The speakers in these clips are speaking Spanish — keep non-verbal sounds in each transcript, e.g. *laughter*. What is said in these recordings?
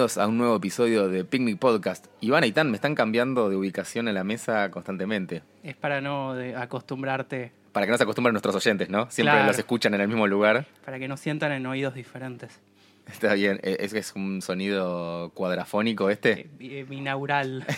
Bienvenidos a un nuevo episodio de Picnic Podcast. Iván y Tan me están cambiando de ubicación en la mesa constantemente. Es para no de- acostumbrarte, Para que no se acostumbren nuestros oyentes, ¿no? Siempre Claro. los escuchan en el mismo lugar. para que no sientan en oídos diferentes. Está bien. Eh, Es, es un sonido cuadrafónico este. Eh, bi- binaural. *laughs*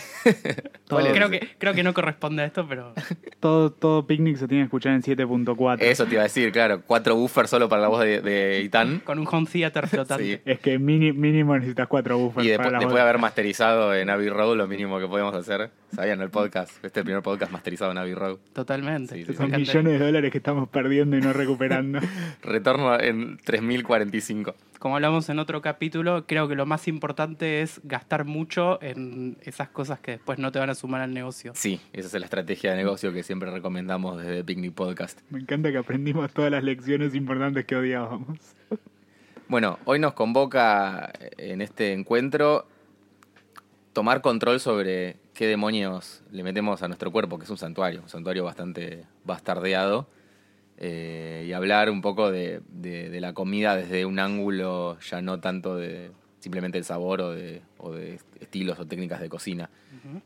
Creo, que, creo que no corresponde a esto, pero *laughs* Todo, todo picnic se tiene que escuchar en 7.4. Eso te iba a decir, claro. Cuatro buffers solo para la voz de, de Itán. con un home theater flotante. *laughs* Sí. Es que mini- mínimo necesitas cuatro buffers Y después, para la después voz. de haber masterizado en Abbey Road, lo mínimo que podemos hacer. ¿Sabían el podcast? Este es el primer podcast masterizado en Abbey Road. Totalmente. Sí, sí, Me sí. Son millones de dólares que estamos perdiendo y no recuperando. *laughs* Retorno en 3045. Como hablamos en otro capítulo, creo que lo más importante es gastar mucho en esas cosas que después no te van a sumar al negocio. Sí, esa es la estrategia de negocio que siempre recomendamos desde Picnic Podcast. Me encanta que aprendimos todas las lecciones importantes que odiábamos. Bueno, hoy nos convoca en este encuentro tomar control sobre qué demonios le metemos a nuestro cuerpo, que es un santuario, un santuario bastante bastardeado, eh, y hablar un poco de, de- de la comida desde un ángulo ya no tanto de simplemente el sabor o de, o de estilos o técnicas de cocina.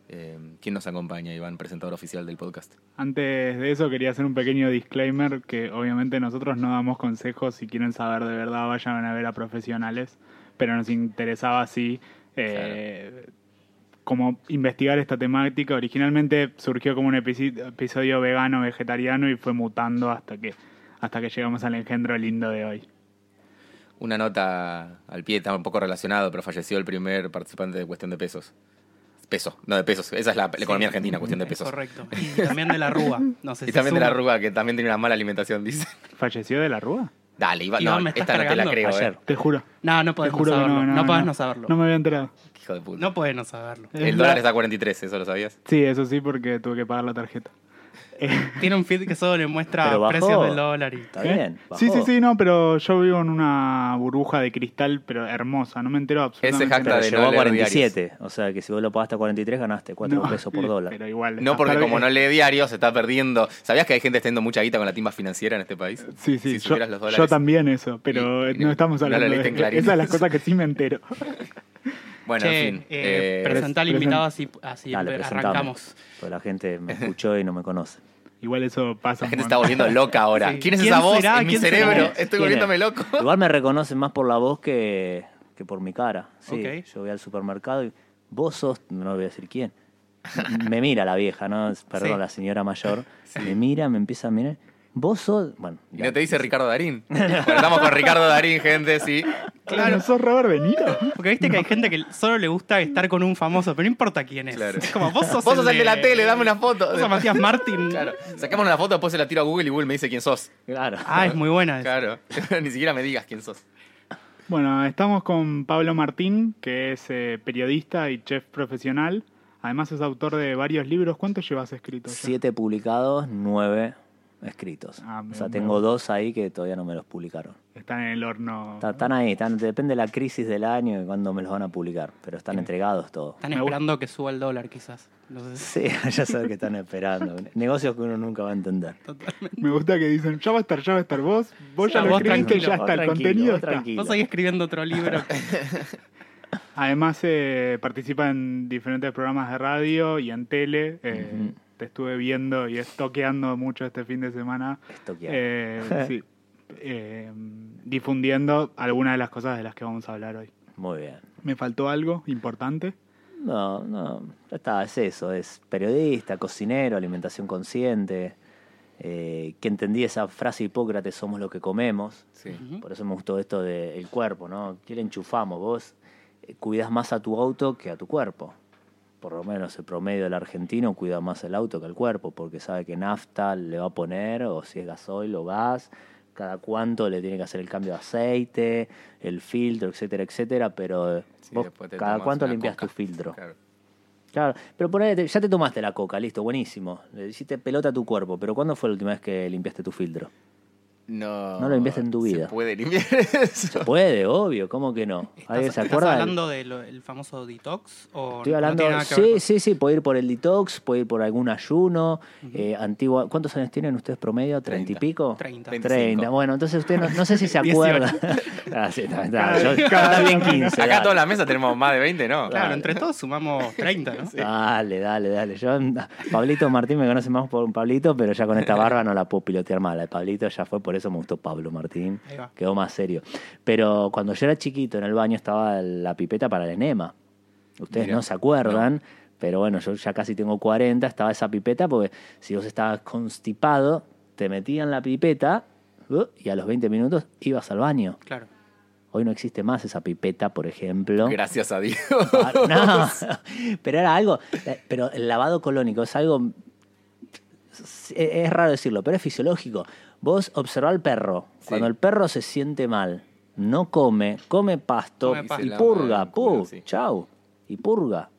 Eh, ¿Quién nos acompaña, Iván, presentador oficial del podcast? Antes de eso quería hacer un pequeño disclaimer que obviamente nosotros no damos consejos, si quieren saber de verdad vayan a ver a profesionales, pero nos interesaba así eh, como investigar esta temática. Originalmente surgió como un episodio vegano, vegetariano y fue mutando hasta que, hasta que llegamos al engendro lindo de hoy. Una nota al pie, está un poco relacionado, pero falleció el primer participante de Cuestión de Pesos. Peso, no de pesos. Esa es la, la economía argentina, cuestión de Es pesos. correcto. Y también de la rúa. No sé Y si también de la. Rúa, que también tiene una mala alimentación, dice. ¿Falleció de la Rúa? Dale, Iván, no, ¿me estás esta no te la cargando? creo, Ayer. eh. Te juro. No, no Te podés no juro saberlo. no, No, no, podés no saberlo. No me había enterado. Hijo de puta. No podés no saberlo. Es el la- dólar está a 43, ¿eso lo sabías? Sí, eso sí, porque tuve que pagar la tarjeta. Eh, *laughs* Tiene un feed que solo le muestra Pero bajó. precios del dólar y Está ¿Qué? bien. bajó. Sí, sí, sí, no, pero yo vivo en una burbuja de cristal, pero hermosa, no me entero absolutamente Ese jacta Pero de llegó a leer 47. O sea que si vos lo pagaste a 43, ganaste 4 No, pesos por dólar. Pero igual. No, porque como no lee diario, se está perdiendo. ¿Sabías que hay gente teniendo mucha guita con la timba financiera en este país? Sí, sí, Si yo, supieras los dólares. yo también eso, pero Y- y no estamos no lo hablando leíste en de Clarín. Esas son las cosas que sí me entero. *laughs* Bueno, Che, en fin. eh, eh, presentá al invitado así, así Dale, arrancamos. Porque la gente me *laughs* escuchó y no me conoce. Igual eso pasa. la gente está volviendo loca ahora. Sí. ¿Quién es ¿Quién esa voz será? en mi cerebro? Estoy ¿Quién volviéndome es? loco. Igual me reconocen más por la voz que, que por mi cara. Sí, yo voy al supermercado y vos sos, no voy a decir quién. Me mira la vieja, ¿no? Perdón, Sí. la señora mayor. Me mira, me empieza a mirar. Vos sos. Bueno, Y ya. no te dice Ricardo Darín. *laughs* Bueno, estamos con Ricardo Darín, gente, sí. Claro, sos Robert Benito. Porque viste que hay gente que solo le gusta estar con un famoso, pero no importa quién es. Claro. Es como vos sos, Vos sos el de la tele, dame una foto. Vos sos Matías Martín. Claro. Sacamos una foto, después se la tiro a Google y Google me dice quién sos. Claro. Ah, es muy buena. esa. Claro. *laughs* Ni siquiera me digas quién sos. Bueno, estamos con Pablo Martín, que es eh, periodista y chef profesional. Además es autor de varios libros. ¿Cuántos llevas escritos? Siete publicados, nueve escritos. Ah, o sea, me tengo dos ahí que todavía no me los publicaron. Están en el horno. Está- Están ahí, están, depende de la crisis del año y cuándo me los van a publicar, pero están entregados todos. Están Me esperando que suba el dólar, quizás. No sé si- Sí, *laughs* ya sabes que están esperando. Negocios que uno nunca va a entender. Totalmente. Me gusta que dicen, ya va a estar, ya va a estar vos. Vos Sí, ya lo vos escribiste, tranquilo, ya vos está, el contenido vos está. Vos seguís escribiendo otro libro. *laughs* Además eh, participa en diferentes programas de radio y en tele. Eh. Te estuve viendo y estoqueando mucho este fin de semana. Eh, sí. *laughs* Eh, difundiendo algunas de las cosas de las que vamos a hablar hoy. Muy bien. ¿Me faltó algo importante? No, no, ya está, es eso, es periodista, cocinero, alimentación consciente, eh, que entendí esa frase de Hipócrates, somos lo que comemos, Sí. Por eso me gustó esto del cuerpo, ¿no? ¿Qué le enchufamos? Vos eh, cuidas más a tu auto que a tu cuerpo. Por lo menos el promedio del argentino cuida más el auto que el cuerpo, porque sabe que nafta le va a poner, o si es gasoil o gas, cada cuánto le tiene que hacer el cambio de aceite, el filtro, etcétera, etcétera, pero Sí, vos cada cuánto limpias coca. tu filtro. Claro. Claro, pero por ahí te- ya te tomaste la coca, listo, buenísimo. Le hiciste pelota a tu cuerpo, pero ¿cuándo fue la última vez que limpiaste tu filtro? No. No lo limpiaste en tu vida. Se puede limpiar eso. Puede, obvio, ¿cómo que no? ¿Alguien ¿Estás, se estás acuerda? hablando del famoso detox? O Estoy no hablando, ver sí, con- sí, sí, puede ir por el detox, puede ir por algún ayuno, eh, antigua. ¿Cuántos años tienen ustedes promedio? ¿Treinta y pico? Treinta. Treinta. Bueno, entonces usted no, no sé si se 18. *laughs* acuerda. *laughs* ah, sí, está, yo, también 15. Acá dale. toda la mesa tenemos más de 20, ¿no? Claro, entre todos sumamos 30, ¿no? *laughs* Dale, dale, dale. Yo, Pablito Martín me conoce más por un Pablito, pero ya con esta barba no la puedo pilotear. La de Pablito ya fue, por eso me gustó Pablo Martín. Ahí va. Quedó más serio. Pero cuando yo era chiquito en el baño estaba la pipeta para el enema. Ustedes Mira, no se acuerdan, pero bueno, yo ya casi tengo 40, estaba esa pipeta porque si vos estabas constipado, te metían la pipeta y a los 20 minutos ibas al baño. Claro. Hoy no existe más esa pipeta, por ejemplo. Gracias a Dios. Ah, *laughs* No, *laughs* pero era algo. eh, Pero el lavado colónico es algo. Es es raro decirlo, pero es fisiológico. Vos observá al perro. Sí. Cuando el perro se siente mal, no come, come pasto Come y pasto. Lava purga, el culo, pu, sí. chau. Y purga.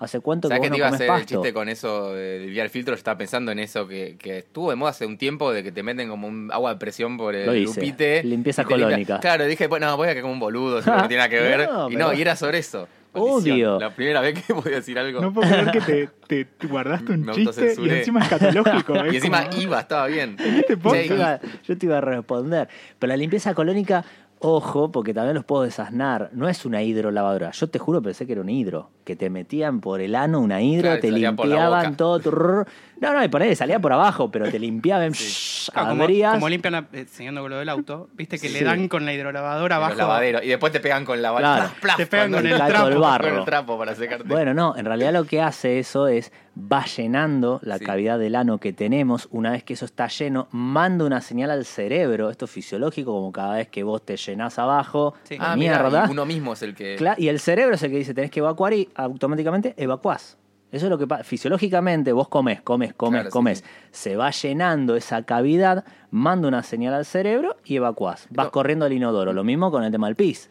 ¿Hace cuánto que ¿Sabes vos que no te iba a hacer el pasto? chiste con eso de limpiar el filtro? Yo estaba pensando en eso que, que estuvo de moda hace un tiempo de que te meten como un agua de presión por el Lo hice. lupite. Limpieza y te limpia- colónica. Claro, dije, bueno, voy a quedar como un boludo, *laughs* eso no tiene nada que ver. No, y pero- no, y era sobre eso. Maldición. La primera vez que *laughs* voy a decir algo. No puedo creer que te, *laughs* te- te guardaste un chiste y encima *laughs* es catológico. y encima iba, estaba bien. este Yo podcast. te, iba, yo te iba a responder. Pero la limpieza colónica, ojo, porque también los puedo desasnar. No es una hidrolavadora. Yo te juro, pensé que era un hidro. Que te metían por el ano una hidro, Claro, te limpiaban todo. turr. No, no, y por ahí salía por abajo, pero te limpiaban. *laughs* shh, Claro, como, limpian, la- eh, siguiendo con lo del auto, viste que Sí. le dan con la hidrolavadora abajo. los lavaderos. Y después te pegan con la Claro. Te pegan con el el trapo. el barro. Con el trapo para secarte. Bueno, no, en realidad lo que hace eso es va llenando la Sí. cavidad del ano que tenemos. Una vez que eso está lleno, manda una señal al cerebro. Esto es fisiológico, como cada vez que vos te llenás abajo, Sí. ah, mirá, mierda. y uno mismo es el que. Cla- y el cerebro es el que dice tenés que evacuar y automáticamente evacuás. Eso es lo que pasa. Fisiológicamente vos comes, comes, comes, Claro, comes. sí. Se va llenando esa cavidad, manda una señal al cerebro y evacuás. Vas corriendo al inodoro. Lo mismo con el tema del pis.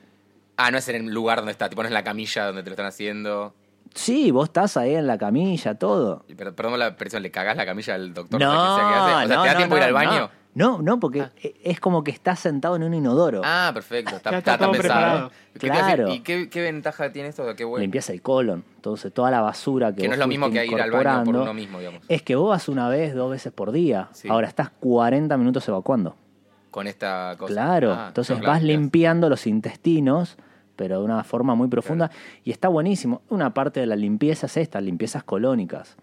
Ah, no es en el lugar donde está. Te pones la camilla donde te lo están haciendo. Sí, vos estás ahí en la camilla, todo. Perdón la expresión, ¿le cagás la camilla al doctor? No, o sea, ¿qué hace? O sea, no, ¿te da no, tiempo de ir al no, baño? No, no, porque e- es como que estás sentado en un inodoro. Ah, perfecto. Está, está, está. Claro. ¿Y qué, qué ventaja tiene esto? ¿Qué bueno? Limpias el colon. Entonces, toda la basura que Que no vos es lo mismo que ir al baño por uno mismo, digamos. Es que vos vas una vez, dos veces por día. Sí. Ahora estás 40 minutos evacuando. Con esta cosa. Claro, Ah, entonces vas claro. limpiando los intestinos, pero de una forma muy profunda, y está buenísimo. Una parte de la limpieza es esta, limpiezas colónicas.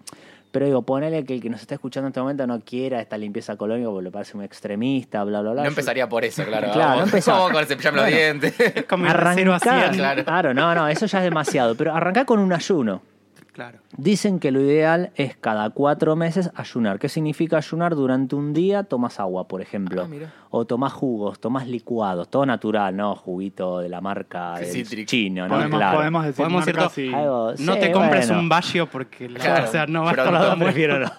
Pero digo, ponele que el que nos está escuchando en este momento no quiera esta limpieza colónica porque le parece muy extremista, bla, bla, bla. No empezaría por eso, claro. *laughs* Claro, no vamos, vamos con los dientes. *laughs* Es como ir de cero a Arrancá, 100. Claro. claro, no, no, eso ya es demasiado. Pero arrancá con un ayuno. Claro. Dicen que lo ideal es cada cuatro meses ayunar. ¿Qué significa ayunar? Durante un día tomas agua, por ejemplo. Ah, o tomás jugos, tomás licuados, todo natural, ¿no? Juguito de la marca del chino, ¿no? Podemos, claro. podemos decir Podemos decir marcas todo. y- Algo- No sí, te compres bueno. un Baggio porque la, Claro, o sea, no va a estar pronto. todo muy Prefiero no. *laughs*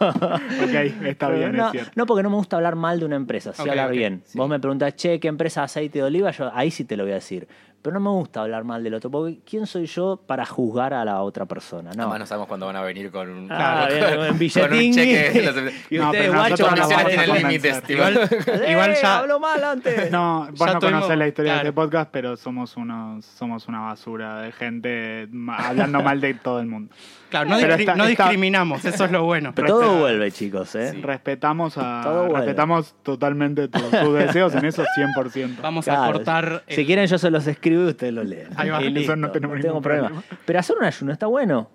Ok, está bien, no, es cierto. no, porque no me gusta hablar mal de una empresa, sí Ok, hablar ok, bien. sí. Vos me preguntás, che, ¿qué empresa de aceite de oliva? Yo ahí sí te lo voy a decir. Pero no me gusta hablar mal del otro, porque ¿quién soy yo para juzgar a la otra persona? No. Además no sabemos cuándo van a venir con un, Ah, con, bien, con con un billetín. cheque. Los- *laughs* y No, ustedes, pero guacho, misiones a tienen límites. Igual, *laughs* ¡Eh, igual ya. hablo mal antes! No, vos Ya no tuvimos- conocés la historia de claro. este podcast, pero somos unos somos una basura de gente hablando mal de todo el mundo. Claro, no, Pero discri- está- no está- discriminamos, eso es lo bueno. Pero todo vuelve, chicos, ¿eh? Sí. Respetamos a Todo respetamos totalmente tu- tus deseos en eso 100%. Vamos a cortar. Si quieren, yo se los escribo y ustedes los leen. Ahí va. *laughs* Eso no tenemos ningún problema. problema. Pero hacer un ayuno está bueno.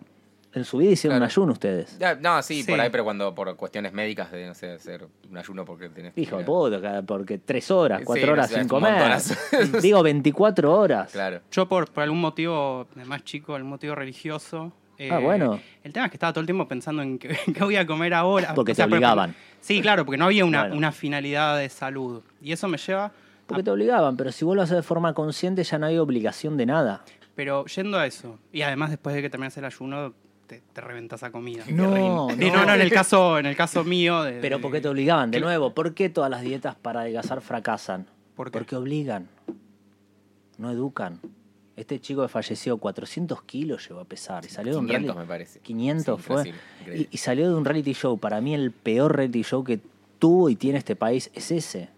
En su vida hicieron Claro. un ayuno ustedes. Ya, no, sí, Sí. por ahí, pero cuando por cuestiones médicas de, no sé, hacer un ayuno porque tenés... Hijo de puta, porque tres horas, Sí, cuatro no horas sé, sin comer. Digo, 24 horas. Claro. Yo por, por algún motivo, más chico, algún motivo religioso. Eh, Ah, bueno. El tema es que estaba todo el tiempo pensando en qué, *laughs* qué voy a comer ahora. Porque O sea, te pero- obligaban. sí, claro, porque no había una, Bueno. una finalidad de salud. Y eso me lleva... Porque te obligaban, pero si vos lo haces de forma consciente ya no hay obligación de nada. Pero yendo a eso, y además después de que terminas el ayuno, te, te reventas a comida. No, no, no, en el caso, en el caso mío. De, Pero de- porque te obligaban, de nuevo, ¿por qué todas las dietas para adelgazar fracasan? ¿Por qué? Porque obligan, no educan. Este chico que falleció, 400 kilos llegó a pesar y salió de un 500 reality. me parece. 500 Sí, fue. Y, salió de un reality show. Para mí el peor reality show que tuvo y tiene este país es ese.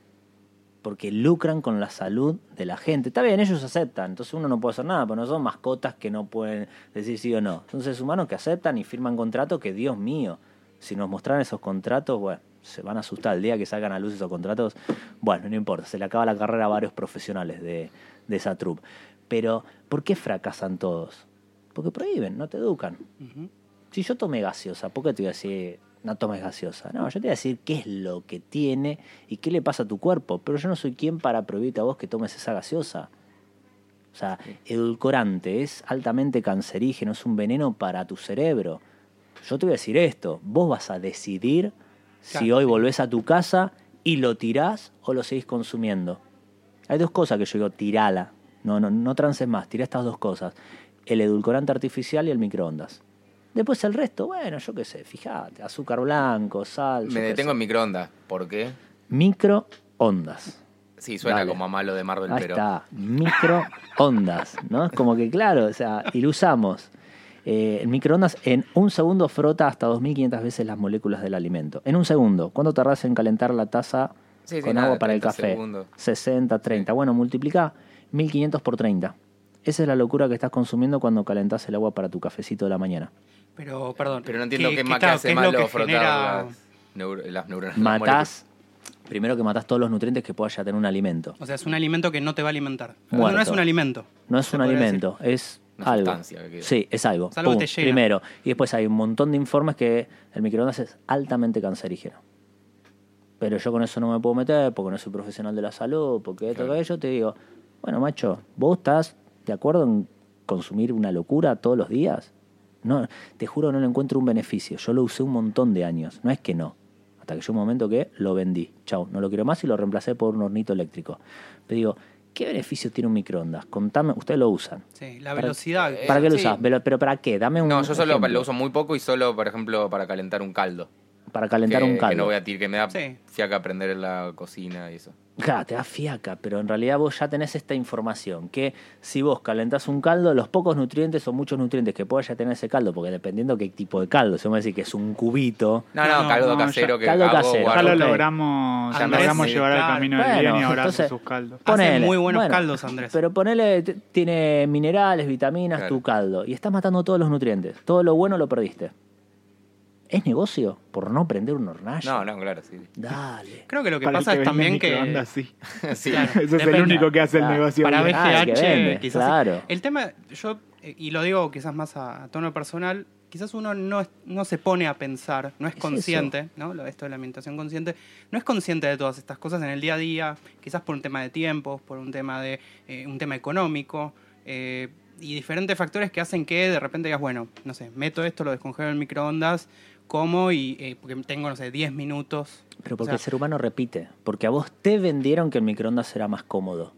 porque lucran con la salud de la gente. Está bien, ellos aceptan, entonces uno no puede hacer nada, pero no son mascotas que no pueden decir sí o no. Son seres humanos que aceptan y firman contratos que, Dios mío, si nos mostraran esos contratos, bueno, se van a asustar el día que salgan a luz esos contratos. Bueno, no importa, se le acaba la carrera a varios profesionales de, de esa troupe. Pero, ¿por qué fracasan todos? Porque prohíben, no te educan. Si yo tomé gaseosa, ¿por qué te voy a decir no tomes gaseosa? No, yo te voy a decir qué es lo que tiene y qué le pasa a tu cuerpo. Pero yo no soy quien para prohibirte a vos que tomes esa gaseosa. O sea, edulcorante es altamente cancerígeno, es un veneno para tu cerebro. Yo te voy a decir esto, vos vas a decidir si hoy volvés a tu casa y lo tirás o lo seguís consumiendo. Hay dos cosas que yo digo, tirala. No, no, no trances más, tira estas dos cosas. El edulcorante artificial y el microondas. Después el resto, bueno, yo qué sé, fíjate, azúcar blanco, sal. Me detengo en microondas. ¿Por qué? Microondas. Sí, suena Dale. como a malo de Marvel, Ahí pero. está, microondas, ¿no? Es como que claro, o sea, y lo usamos. Eh, el microondas en un segundo frota hasta 2500 veces las moléculas del alimento. En un segundo. ¿Cuánto tardás en calentar la taza Sí, sí, con nada, agua para el 30 café? segundos. 60, 30. Bueno, multiplica 1500 por 30. Esa es la locura que estás consumiendo cuando calentás el agua para tu cafecito de la mañana. Pero, perdón. Pero no entiendo qué, ¿qué- más que claro, hace qué lo malo que frotar genera- las, neuro- las neuronas. las Matás, primero que matás todos los nutrientes que pueda ya tener un alimento. O sea, es un alimento que no te va a alimentar. Muerto. No es un alimento. No es un alimento, es Una algo. que. Sí, es algo. Es algo que Pum, te llega. Primero. Y después hay un montón de informes que el microondas es altamente cancerígeno. Pero yo con eso no me puedo meter porque no soy profesional de la salud, porque esto, Claro. aquello. Te digo, bueno, macho, ¿vos estás de acuerdo en consumir una locura todos los días? No, te juro, no le encuentro un beneficio. Yo lo usé un montón de años. No es que no. Hasta que llegó un momento que lo vendí. Chau, no lo quiero más y lo reemplacé por un hornito eléctrico. Pero digo, ¿qué beneficio tiene un microondas? Contame, ustedes lo usan. Sí, la Para- velocidad. Eh, ¿Para qué lo sí. usas? Pero, pero ¿para qué? Dame un No, yo solo ejemplo. lo uso muy poco y solo, por ejemplo, para calentar un caldo. Para calentar que, un Que caldo. no voy a tirar, que me da Sí. fiaca prender la cocina y eso. Claro, te da fiaca, pero en realidad vos ya tenés esta información, que si vos calentás un caldo, los pocos nutrientes o muchos nutrientes que pueda ya tener ese caldo, porque dependiendo qué tipo de caldo, si vamos a decir que es un cubito, No, no, No, caldo no, casero ya- que caldo hago, casero. Ya lo logramos, ya Andrés, logramos sí, llevar claro. al camino del Bueno, bien y ahora entonces- sus caldos. Ponele, muy buenos bueno, caldos, Andrés. Pero ponele, tiene minerales, vitaminas, Claro. tu caldo, y estás matando todos los nutrientes. Todo lo bueno lo perdiste. ¿Es negocio por no prender un hornalla? No, no, claro, sí. Dale. Creo que lo que Para pasa es también que. microondas, *laughs* sí. sí. Claro, Ese es el único que hace el negocio. Para bien. Ah, vende, quizás. claro. El tema, yo, eh, y lo digo quizás más a, a tono personal, quizás uno no, no se pone a pensar, no es Es consciente, ¿no? Lo- Esto de la alimentación consciente, no es consciente de todas estas cosas en el día a día, quizás por un tema de tiempos, por un tema de eh, un tema económico. eh, y diferentes factores que hacen que de repente digas, bueno, no sé, meto esto, lo descongelo en el microondas, como y eh, porque tengo, no sé, 10 minutos. Pero porque O sea, el ser humano repite. Porque a vos te vendieron que el microondas era más cómodo.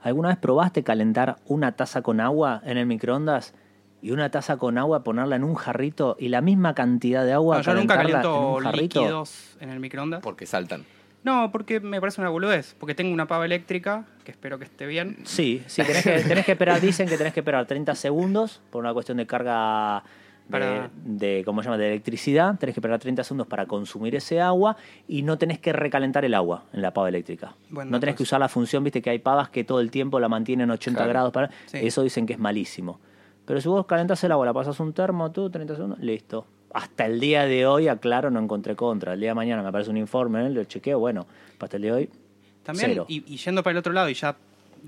¿Alguna vez probaste calentar una taza con agua en el microondas y una taza con agua ponerla en un jarrito y la misma cantidad de agua no, yo nunca en caliento un jarrito? líquidos en el microondas. Porque saltan. No, porque me parece una boludez. Porque tengo una pava eléctrica, que espero que esté bien. Sí, sí, tenés que, tenés que esperar, dicen que tenés que esperar 30 segundos por una cuestión de carga de, Para- de, ¿cómo se llama? de electricidad, tenés que esperar 30 segundos para consumir ese agua y no tenés que recalentar el agua en la pava eléctrica. Bueno, no tenés pues- que usar la función, viste que hay pavas que todo el tiempo la mantienen 80 Claro. grados para... Sí. Eso dicen que es malísimo. Pero si vos calentás el agua, la pasas un termo, tú, 30 segundos, listo. Hasta el día de hoy, aclaro, no encontré contra. El día de mañana me aparece un informe, ¿eh? lo chequeo, bueno, hasta el día de hoy, También, Cero. y, y yendo para el otro lado y ya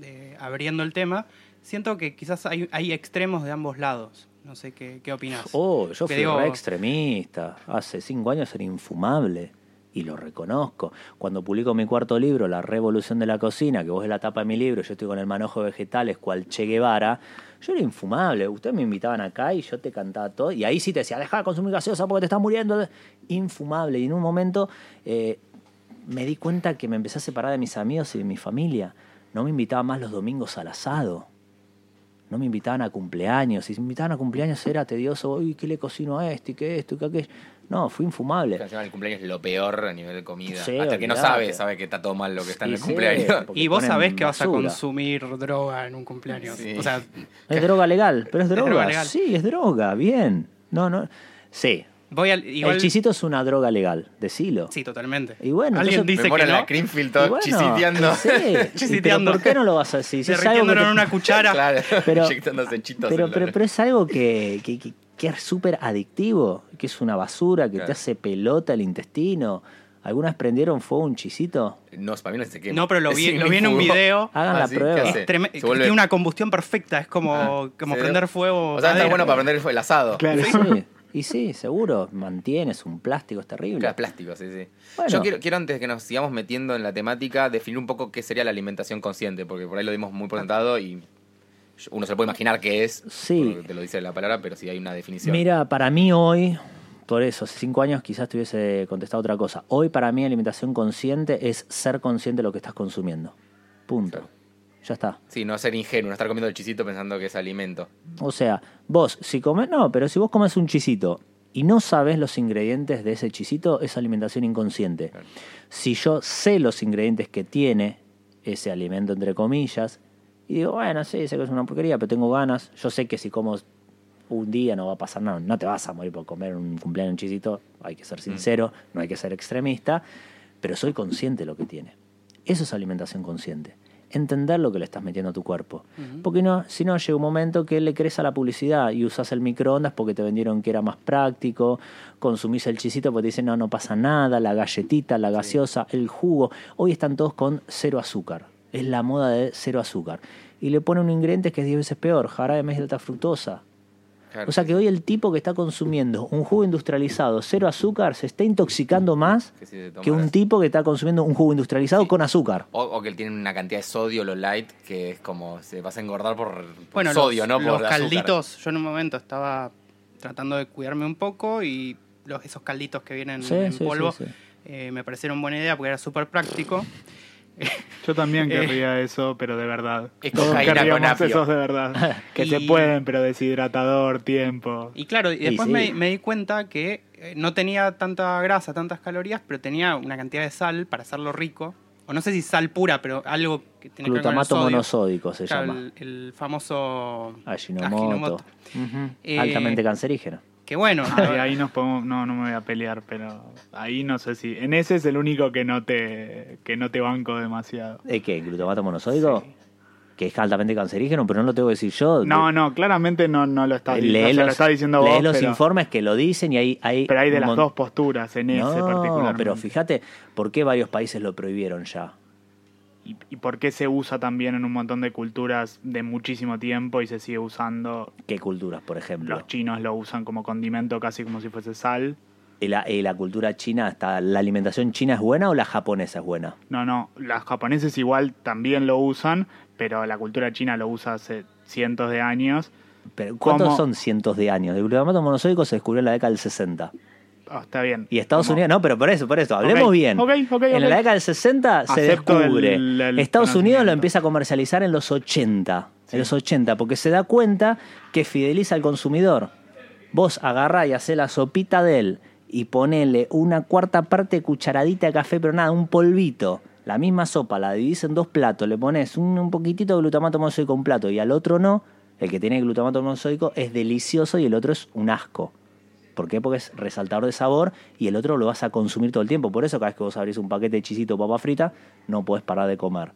eh, abriendo el tema, siento que quizás hay, hay extremos de ambos lados. No sé qué, qué opinas. Oh, yo fui digo- re extremista. Hace cinco años era infumable. Y lo reconozco. Cuando publico mi cuarto libro, La Revolución de la Cocina, que vos es la tapa de mi libro, yo estoy con el manojo de vegetales, cual Che Guevara, yo era infumable. Ustedes me invitaban acá y yo te cantaba todo. Y ahí sí te decía, deja de consumir gaseosa porque te estás muriendo. Infumable. Y en un momento eh, me di cuenta que me empecé a separar de mis amigos y de mi familia. No me invitaban más los domingos al asado. No me invitaban a cumpleaños. Si me invitaban a cumpleaños era tedioso. Uy, ¿qué le cocino a este? ¿Y qué esto? ¿Y qué aquello? No, fue infumable. El cumpleaños es lo peor a nivel de comida. Sí, Hasta que no olvidate. sabe, sabe que está todo mal lo que está en el sí, cumpleaños. y vos sabés que vas a consumir droga en un cumpleaños. Sí. O sea, Es droga legal, pero es Es droga. droga legal. Sí, es droga, bien. No, no. Sí, Voy al, igual, El chisito es una droga legal, decilo. Sí, totalmente. Y bueno, Alguien entonces- dice Me que la no. Creamfield Y todo bueno, chisiteando. *laughs* sí, Chisiteando. ¿por qué no lo vas a decir? Si es algo que en una cuchara. *laughs* Claro, *laughs* Pero- inyectándose en chitos. pero, la- pero, pero es algo que, que, que- que es súper adictivo, que es una basura, que Claro. te hace pelota el intestino. ¿Algunas prendieron fuego un chisito? No, para mí no se quema. No, pero lo vi, lo vi en un video. Hagan Ah, la ¿sí? prueba. Tiene una combustión perfecta, es como, Ah, como prender fuego. O sea, está bueno para prender el asado. Claro. Sí, y sí, seguro. Mantienes un plástico, es terrible. Claro, plástico, sí, sí. Bueno. Yo quiero, quiero, antes que nos sigamos metiendo en la temática, definir un poco qué sería la alimentación consciente, porque por ahí lo dimos muy por sentado y uno se lo puede imaginar qué es, Sí. te lo dice la palabra, pero sí hay una definición. Mira, para mí hoy, por eso, hace cinco años quizás te hubiese contestado otra cosa. Hoy para mí alimentación consciente es ser consciente de lo que estás consumiendo. Punto. Claro. Ya está. Sí, no ser ingenuo, no estar comiendo el chisito pensando que es alimento. O sea, vos, si comes, no, pero si vos comes un chisito y no sabes los ingredientes de ese chisito, es alimentación inconsciente. Claro. Si yo sé los ingredientes que tiene ese alimento, entre comillas, y digo, bueno, sí, sé que es una porquería, pero tengo ganas, yo sé que si como un día no va a pasar nada, no te vas a morir por comer un cumpleaños un chisito, hay que ser sincero, no hay que ser extremista, pero soy consciente de lo que tiene. Eso es alimentación consciente. Entender lo que le estás metiendo a tu cuerpo. Porque no, si no, llega un momento que le crees a la publicidad y usas el microondas porque te vendieron que era más práctico, consumís el chisito porque te dicen no, no pasa nada, la galletita, la gaseosa, el jugo. Hoy están todos con cero azúcar. Es la moda de cero azúcar. Y le pone un ingrediente que es 10 veces peor, jarabe de alta fructosa. Claro. O sea que hoy el tipo que está consumiendo un jugo industrializado cero azúcar se está intoxicando más Que si un tipo que está consumiendo un jugo industrializado con azúcar. O, o que tienen una cantidad de sodio, lo light, que es como se vas a engordar por, por Bueno, sodio, los, ¿no? los Por azúcar. calditos, yo en un momento estaba tratando de cuidarme un poco y los, esos calditos que vienen Sí, en sí, polvo sí, sí. eh, me parecieron buena idea porque era súper práctico. *laughs* Yo también Eh. querría eso, pero de verdad. Es Todos cocaína con esos de verdad. *laughs* Que se pueden, pero deshidratador, tiempo. Y claro, y después sí. me, me di cuenta que eh, no tenía tanta grasa, tantas calorías, pero tenía una cantidad de sal para hacerlo rico. O no sé si sal pura, pero algo que tiene que ver con el monosódico se Claro, llama. el, el famoso Ajinomoto. Ajinomoto. Ujú. Eh, Altamente cancerígeno. Que bueno, Ahí, ahí nos podemos, no, no me voy a pelear, pero ahí no sé si. En ese es el único que no te, que no te banco demasiado. ¿Es qué? ¿Glutamato monosódico? Que es altamente cancerígeno, pero no lo tengo que decir yo. No, no, claramente no, no lo estás diciendo. Lee se lo los, está diciendo lee vos. los pero, informes que lo dicen y hay, hay pero hay de las mon- dos posturas en ese No, particularmente. pero fíjate, ¿por qué varios países lo prohibieron ya? ¿Y, y por qué se usa también en un montón de culturas de muchísimo tiempo y se sigue usando? ¿Qué culturas, por ejemplo? Los chinos lo usan como condimento casi como si fuese sal. ¿Y la, y la cultura china, está, la alimentación china es buena o la japonesa es buena? No, no, los japoneses igual también lo usan, pero la cultura china lo usa hace cientos de años. Pero ¿Cuántos ¿Cómo? son cientos de años? El glutamato monosódico se descubrió en la década del 60. Ah, está bien. Y Estados Unidos, no, pero por eso, por eso, hablemos bien. en la década del 60 se descubre. el- el Estados Unidos lo empieza a comercializar en los 80. En los 80, porque se da cuenta que fideliza al consumidor. Vos agarrá y hacé la sopita de él y ponele una cuarta parte de cucharadita de café, pero nada, un polvito. La misma sopa, la dividís en dos platos, le pones un, un poquitito de glutamato monosódico a un plato y al otro no. El que tiene glutamato monosódico es delicioso y el otro es un asco. ¿Por qué? Porque es resaltador de sabor y el otro lo vas a consumir todo el tiempo. Por eso cada vez que vos abrís un paquete de chisito papa frita, no podés parar de comer.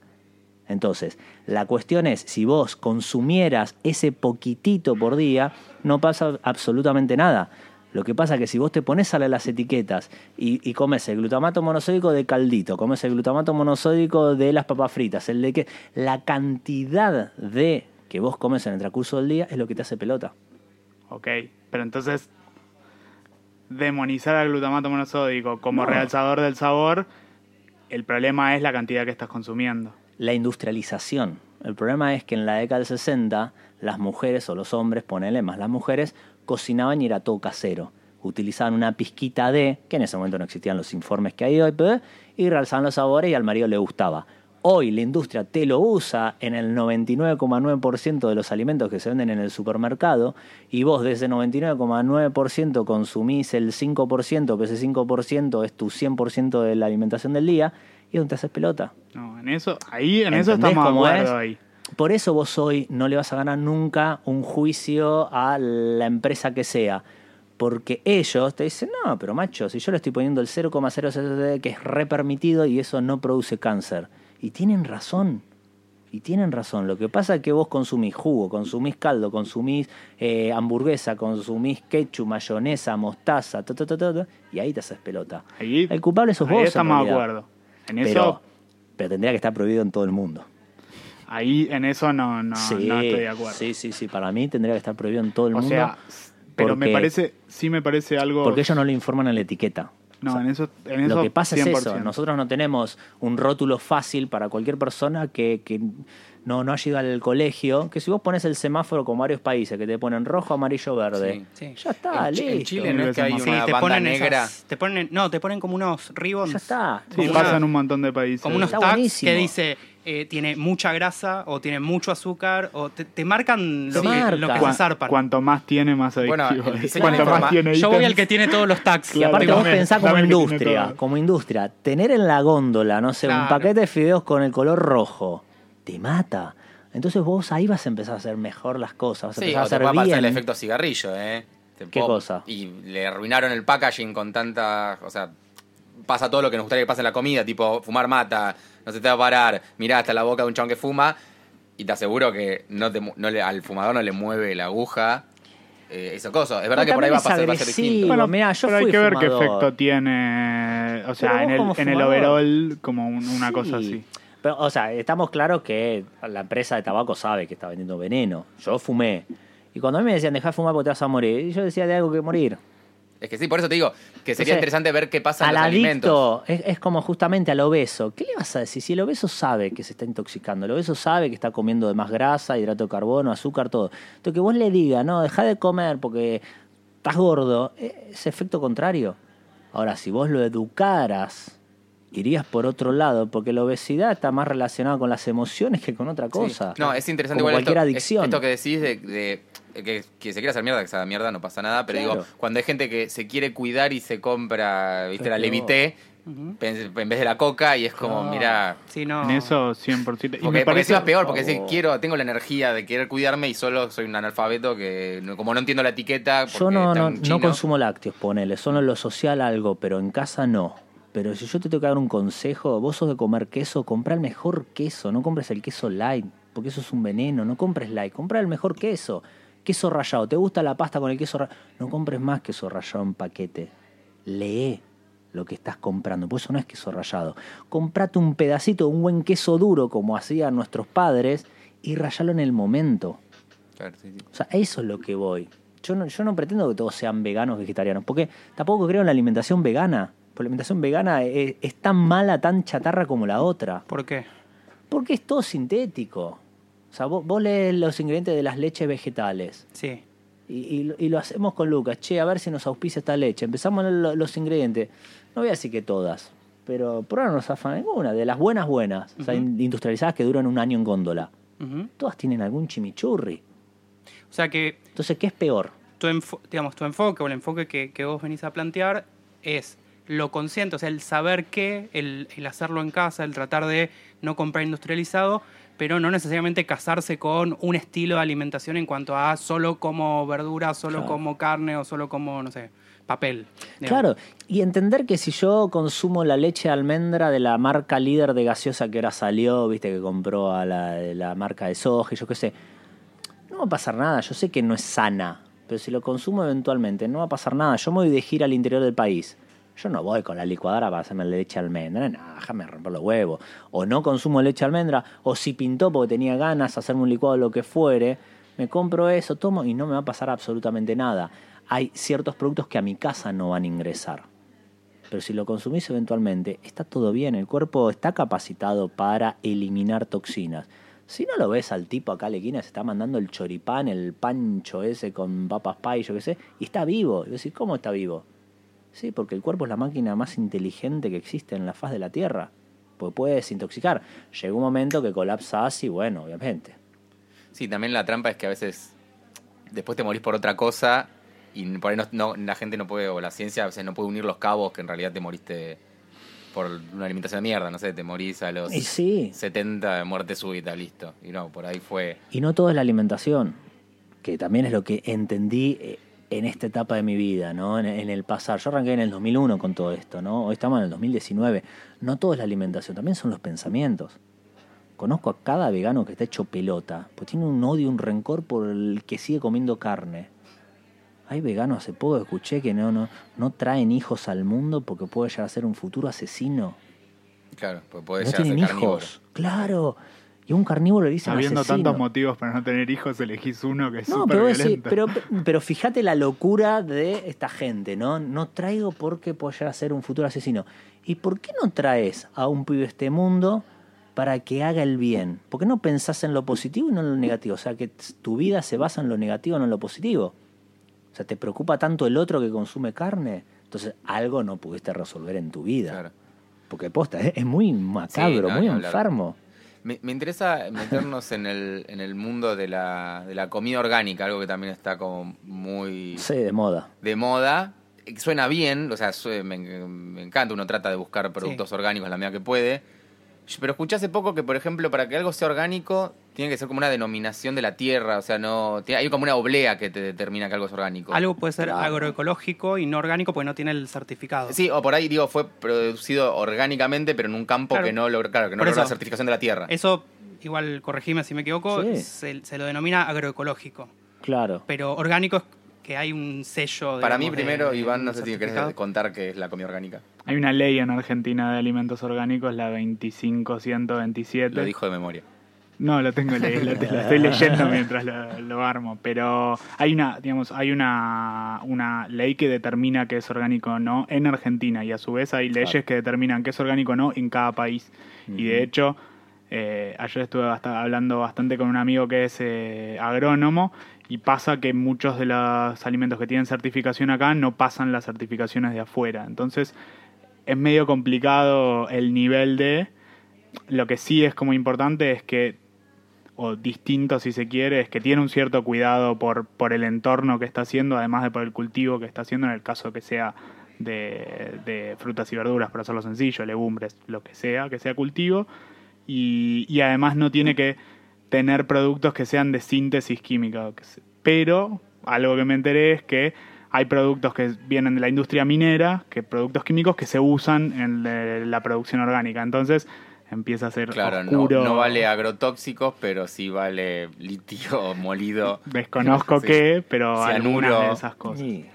Entonces, la cuestión es, si vos consumieras ese poquitito por día, no pasa absolutamente nada. Lo que pasa es que si vos te pones a leer las etiquetas y, y comes el glutamato monosódico de caldito, comes el glutamato monosódico de las papas fritas, el de que la cantidad de que vos comes en el transcurso del día es lo que te hace pelota. Ok, pero entonces demonizar al glutamato monosódico como No. realzador del sabor, el problema es la cantidad que estás consumiendo. la industrialización. El problema es que en la década del 60 las mujeres o los hombres, ponele más las mujeres, cocinaban y era todo casero. Utilizaban una pizquita de, que en ese momento no existían los informes que hay hoy, y realzaban los sabores y al marido le gustaba. Hoy la industria te lo usa en el 99,9% de los alimentos que se venden en el supermercado y vos de ese 99,9% consumís el 5%, que ese 5% es tu 100% de la alimentación del día y es donde te haces pelota. No, en eso, ahí en eso ¿Entendés estamos de cómo acuerdo es? ahí. Por eso vos hoy no le vas a ganar nunca un juicio a la empresa que sea. Porque ellos te dicen, no, pero macho, si yo le estoy poniendo el 0,000 que es re permitido y eso no produce cáncer. Y tienen razón. Y tienen razón. Lo que pasa es que vos consumís jugo, consumís caldo, consumís eh, hamburguesa, consumís ketchup, mayonesa, mostaza, ta, ta, ta, y ahí te haces pelota. Ahí- el culpable sos ahí vos. en estamos de acuerdo. En eso, Pero, pero tendría que estar prohibido en todo el mundo. ahí en eso no, no, sí, no estoy de acuerdo. sí, sí, sí. Para mí tendría que estar prohibido en todo el o mundo. sea, pero me parece, sí me parece algo. porque ellos no le informan en la etiqueta. No, O sea, en eso, en eso Lo que pasa es 100%. eso, nosotros no tenemos un rótulo fácil para cualquier persona que, que no, no haya ido al colegio, que si vos pones el semáforo con varios países, que te ponen rojo, amarillo, verde, Sí. ya está, En Chi- en listo. Chile no es que hay Sí, te ponen negra. esas- te ponen, no, te ponen como unos ribbons. Ya está. Sí, como pasa una- en un montón de países. Como unos Está tags buenísimo. que dice eh, tiene mucha grasa o tiene mucho azúcar o te, te marcan lo, que, marca. lo que se zarpan. Cuanto más tiene, más Bueno, adictivo. el de Cuanto más informa- tiene Yo voy al que tiene todos los tags. Y aparte Claro, vos pensás como industria, como industria, tener en la góndola, no sé, un Claro. paquete de fideos con el color rojo, te mata. Entonces vos ahí vas a empezar a hacer mejor las cosas, vas a Sí, empezar a o te hacer puede pasar bien. el efecto cigarrillo, ¿eh? Te ¿Qué pop- cosa? Y le arruinaron el packaging con tanta. O sea, pasa todo lo que nos gustaría que pase en la comida, tipo fumar mata, no se te va a parar, mirá hasta la boca de un chabón que fuma, y te aseguro que no te, no le, al fumador no le mueve la aguja. Eh, eso cosa. Es verdad que por ahí va a pasar, va a ser distinto. Bueno, mirá, yo pero hay que ver qué efecto tiene. O sea, en el, en el overall, como un- una Sí. cosa así. Pero, o sea, estamos claros que la empresa de tabaco sabe que está vendiendo veneno. Yo fumé. Y cuando a mí me decían, deja de fumar porque te vas a morir, y yo decía, de algo que morir. Es que sí, por eso te digo que sería Entonces, interesante ver qué pasa en los alimentos. adicto es, es como justamente al obeso. ¿Qué le vas a decir? Si el obeso sabe que se está intoxicando, el obeso sabe que está comiendo de más grasa, hidrato de carbono, azúcar, todo. Entonces que vos le digas, no, deja de comer porque estás gordo, eh, es efecto contrario. Ahora, si vos lo educaras, irías por otro lado, porque la obesidad está más relacionada con las emociones que con otra cosa. Sí. No, es interesante Como igual cualquier esto, adicción. esto que decís de, de- que, que se quiere hacer mierda, que se haga mierda, no pasa nada, pero Claro. digo, cuando hay gente que se quiere cuidar y se compra, viste, Pero la Levité en en vez de la coca y es como, mira, Sí, no. En eso 100%. Y porque, me porque es peor, porque por si quiero, tengo la energía de querer cuidarme y solo soy un analfabeto que como no entiendo la etiqueta, Yo no, no, consumo lácteos, ponele, solo en lo social algo, pero en casa no. Pero si yo te tengo que dar un consejo, vos sos de comer queso, compra el mejor queso, no compres el queso light, porque eso es un veneno, no compres light, compra el mejor queso. Queso rallado, ¿te gusta la pasta con el queso rallado? No compres más queso rallado en paquete. Lee lo que estás comprando, por eso no es queso rallado. Comprate un pedacito, un buen queso duro, como hacían nuestros padres, y rayalo en el momento. Claro, sí, sí. O sea, eso es lo que voy. Yo no, yo no pretendo que todos sean veganos vegetarianos, porque tampoco creo en la alimentación vegana. Porque la alimentación vegana es, es tan mala, tan chatarra como la otra. ¿Por qué? Porque es todo sintético. O sea, vos, vos lees los ingredientes de las leches vegetales Sí. y, y lo- y lo hacemos con Lucas. Che, a ver si nos auspicia esta leche. Empezamos a leer lo- los ingredientes. No voy a decir que todas, pero por ahora no nos afana ninguna. De las buenas, buenas. O sea, Ujú. in- industrializadas que duran un año en góndola. Ujú. Todas tienen algún chimichurri. O sea que Entonces, ¿qué es peor? tu, enfo- digamos, tu enfoque o el enfoque que, que vos venís a plantear es lo consciente, o sea, el saber qué, el, el hacerlo en casa, el tratar de no comprar industrializado, pero no necesariamente casarse con un estilo de alimentación en cuanto a solo como verdura, solo Claro. como carne o solo como, no sé, papel. digamos. Claro, y entender que si yo consumo la leche de almendra de la marca líder de gaseosa que ahora salió, viste que compró a la, la marca de soja y yo qué sé, no va a pasar nada. Yo sé que no es sana, pero si lo consumo eventualmente no va a pasar nada. Yo me voy de gira al interior del país. Yo no voy con la licuadora para hacerme leche almendra, no, déjame romper los huevos. O no consumo leche almendra, o si pintó porque tenía ganas de hacerme un licuado, lo que fuere, me compro eso, tomo y no me va a pasar absolutamente nada. Hay ciertos productos que a mi casa no van a ingresar. Pero si lo consumís eventualmente, está todo bien. El cuerpo está capacitado para eliminar toxinas. Si no lo ves al tipo acá a se está mandando el choripán, el pancho ese con papas pie, yo qué sé, y está vivo. Y decís, ¿cómo está vivo? Sí, porque el cuerpo es la máquina más inteligente que existe en la faz de la Tierra. Pues puede desintoxicar. Llega un momento que colapsas y bueno, obviamente. Sí, también la trampa es que a veces después te morís por otra cosa y por ahí no, no- la gente no puede, o la ciencia a veces no puede unir los cabos que en realidad te moriste por una alimentación de mierda, no sé, te morís a los Y sí. 70 de muerte súbita, listo. Y no, por ahí fue... Y no todo es la alimentación, que también es lo que entendí eh, en esta etapa de mi vida, ¿no? En, en el pasar. Yo arranqué en el 2001 con todo esto, ¿no? Hoy estamos en el 2019. No todo es la alimentación, también son los pensamientos. Conozco a cada vegano que está hecho pelota, pues tiene un odio, un rencor por el que sigue comiendo carne. Hay veganos, hace poco escuché que no, no, no traen hijos al mundo porque puede llegar a ser un futuro asesino. Claro, pues puede no tienen hijos. Claro. Y un carnívoro le dicen Habiendo asesino. tantos motivos para no tener hijos, elegís uno que es No, súper pero, vos decís- violento. pero, pero fíjate la locura de esta gente, ¿no? No traigo porque puede llegar a ser un futuro asesino. ¿Y por qué no traes a un pibe este mundo para que haga el bien? ¿Por qué no pensás en lo positivo y no en lo negativo? O sea, que tu vida se basa en lo negativo, no en lo positivo. O sea, ¿te preocupa tanto el otro que consume carne? Entonces, algo no pudiste resolver en tu vida. Claro. Porque posta, ¿eh? es muy macabro, no, muy enfermo. Me, me interesa meternos en el, en el mundo de la, de la comida orgánica, algo que también está como muy Sí, de moda. de moda. Suena bien, o sea, me, me encanta, uno trata de buscar productos orgánicos la medida que puede. Pero escuché hace poco que, por ejemplo, para que algo sea orgánico, tiene que ser como una denominación de la tierra, o sea, no tiene- hay como una oblea que te determina que algo es orgánico. Algo puede ser Claro. agroecológico y no orgánico porque no tiene el certificado. Sí, o por ahí digo, fue producido orgánicamente, pero en un campo Claro. que no logró, claro, que no logró la certificación de la tierra. Eso, igual corregime si me equivoco, Sí. se, se lo denomina agroecológico. Claro. Pero orgánico es que hay un sello. Para mí digamos, primero, de Iván, no sé si querés contar qué es la comida orgánica. Hay una ley en Argentina de alimentos orgánicos, la 25127. Lo dijo de memoria. No, lo tengo leído, lo, lo estoy leyendo mientras lo, lo armo. Pero hay una, digamos, hay una, una ley que determina qué es orgánico o no en Argentina. Y a su vez hay leyes Claro. que determinan qué es orgánico o no en cada país. Y de hecho, eh, ayer estuve bast- hablando bastante con un amigo que es eh, agrónomo. Y pasa que muchos de los alimentos que tienen certificación acá no pasan las certificaciones de afuera. Entonces, es medio complicado el nivel de. Lo que sí es como importante es que, o distinto si se quiere, es que tiene un cierto cuidado por, por el entorno que está haciendo, además de por el cultivo que está haciendo, en el caso que sea de, de frutas y verduras, por hacerlo sencillo, legumbres, lo que sea, que sea cultivo. Y, y además no tiene que tener productos que sean de síntesis química. Pero algo que me enteré es que hay productos que vienen de la industria minera, que productos químicos que se usan en la producción orgánica. Entonces empieza a ser Claro, no, oscuro. no vale agrotóxicos, pero sí vale litio *laughs* molido. Desconozco *laughs* Sí. qué, pero Cianuro. algunas de esas cosas. Sí.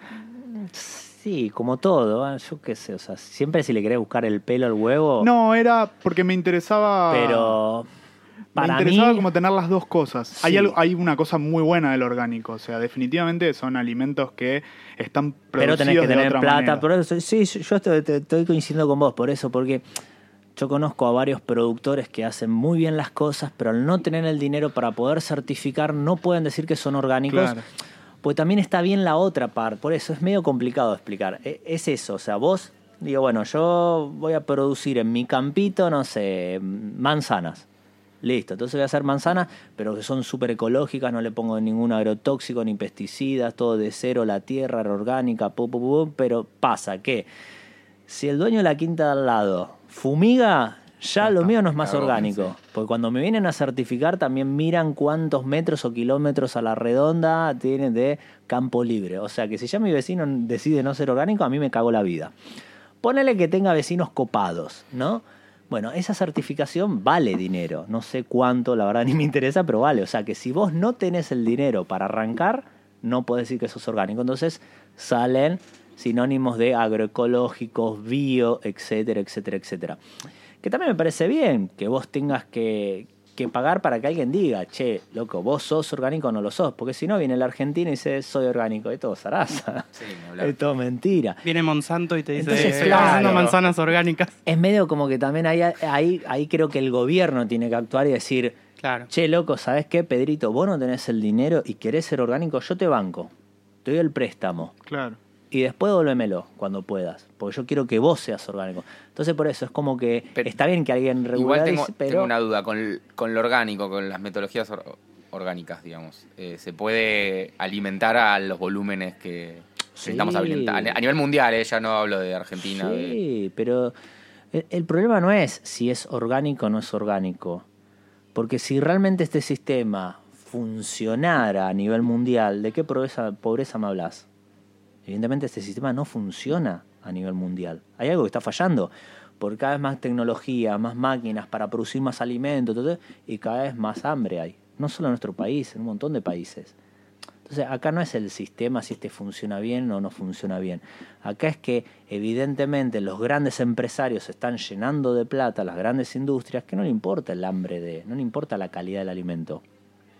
Sí, como todo, ¿eh? yo qué sé, o sea, siempre si le querés buscar el pelo al huevo, No, era porque me interesaba. pero para me interesaba mí, como tener las dos cosas. Hay, Sí. algo, hay una cosa muy buena del orgánico. O sea, definitivamente son alimentos que están producidos pero tenés que de tener plata, manera. por eso, sí, yo estoy, coincidiendo con vos, por eso, porque yo conozco a varios productores que hacen muy bien las cosas, pero al no tener el dinero para poder certificar, no pueden decir que son orgánicos. Claro. Pues también está bien la otra parte, por eso es medio complicado de explicar. E- Es eso, o sea, vos, digo, bueno, yo voy a producir en mi campito, no sé, manzanas. Listo, entonces voy a hacer manzanas, pero que son súper ecológicas, no le pongo ningún agrotóxico ni pesticidas, todo de cero, la tierra, era orgánica, pu, pu, pu, pero pasa que si el dueño de la quinta de al lado fumiga, ya lo mío no es más orgánico. Porque cuando me vienen a certificar también miran cuántos metros o kilómetros a la redonda tiene de campo libre. O sea que si ya mi vecino decide no ser orgánico, a mí me cago la vida. Ponele que tenga vecinos copados, ¿no? Bueno, esa certificación vale dinero. No sé cuánto, la verdad *laughs* ni me interesa, pero vale. O sea que si vos no tenés el dinero para arrancar, no podés decir que sos orgánico. Entonces salen sinónimos de agroecológicos, bio, etcétera, etcétera, etcétera. Que también me parece bien que vos tengas que, que pagar para que alguien diga, che, loco, vos sos orgánico o no lo sos. Porque si no, viene el argentino y dice, soy orgánico. Es todo zaraza. *laughs* Sí. Es todo mentira. Viene Monsanto y te dice, Entonces, "Estoy claro. haciendo manzanas orgánicas. Es medio como que también ahí, ahí, ahí creo que el gobierno tiene que actuar y decir, Claro. che, loco, ¿sabes qué, Pedrito? Vos no tenés el dinero y querés ser orgánico, yo te banco. Te doy el préstamo. Claro. Y después devuélvemelo cuando puedas. Porque yo quiero que vos seas orgánico. Entonces, por eso es como que Pero- está bien que alguien Igual regularice, tengo, pero. tengo una duda, con, con lo orgánico, con las metodologías or- orgánicas, digamos, eh, ¿se puede alimentar a los volúmenes que Sí. necesitamos alimentar? A nivel mundial, eh, ya no hablo de Argentina. de- Sí, pero el, el problema no es si es orgánico o no es orgánico. Porque si realmente este sistema funcionara a nivel mundial, ¿de qué pobreza, pobreza me hablas? Evidentemente este sistema no funciona a nivel mundial. Hay algo que está fallando. Porque cada vez más tecnología, más máquinas para producir más alimentos, y cada vez más hambre hay. No solo en nuestro país, en un montón de países. Entonces, acá no es el sistema si este funciona bien o no funciona bien. Acá es que evidentemente los grandes empresarios están llenando de plata, las grandes industrias, que no le importa el hambre de, no le importa la calidad del alimento.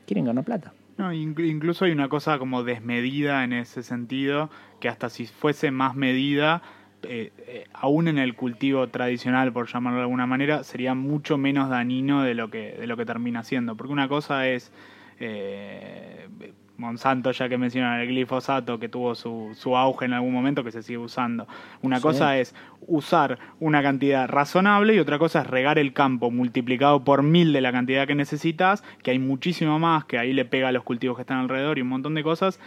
Quieren ganar plata. No, incluso hay una cosa como desmedida en ese sentido, que hasta si fuese más medida, eh, eh, aún en el cultivo tradicional, por llamarlo de alguna manera, sería mucho menos dañino de lo que, de lo que termina siendo. Porque una cosa es eh, Monsanto, ya que mencionan el glifosato, que tuvo su, su, auge en algún momento, que se sigue usando. Una cosa es usar una cantidad razonable y otra cosa es regar el campo multiplicado por mil de la cantidad que necesitas, que hay muchísimo más, que ahí le pega a los cultivos que están alrededor y un montón de cosas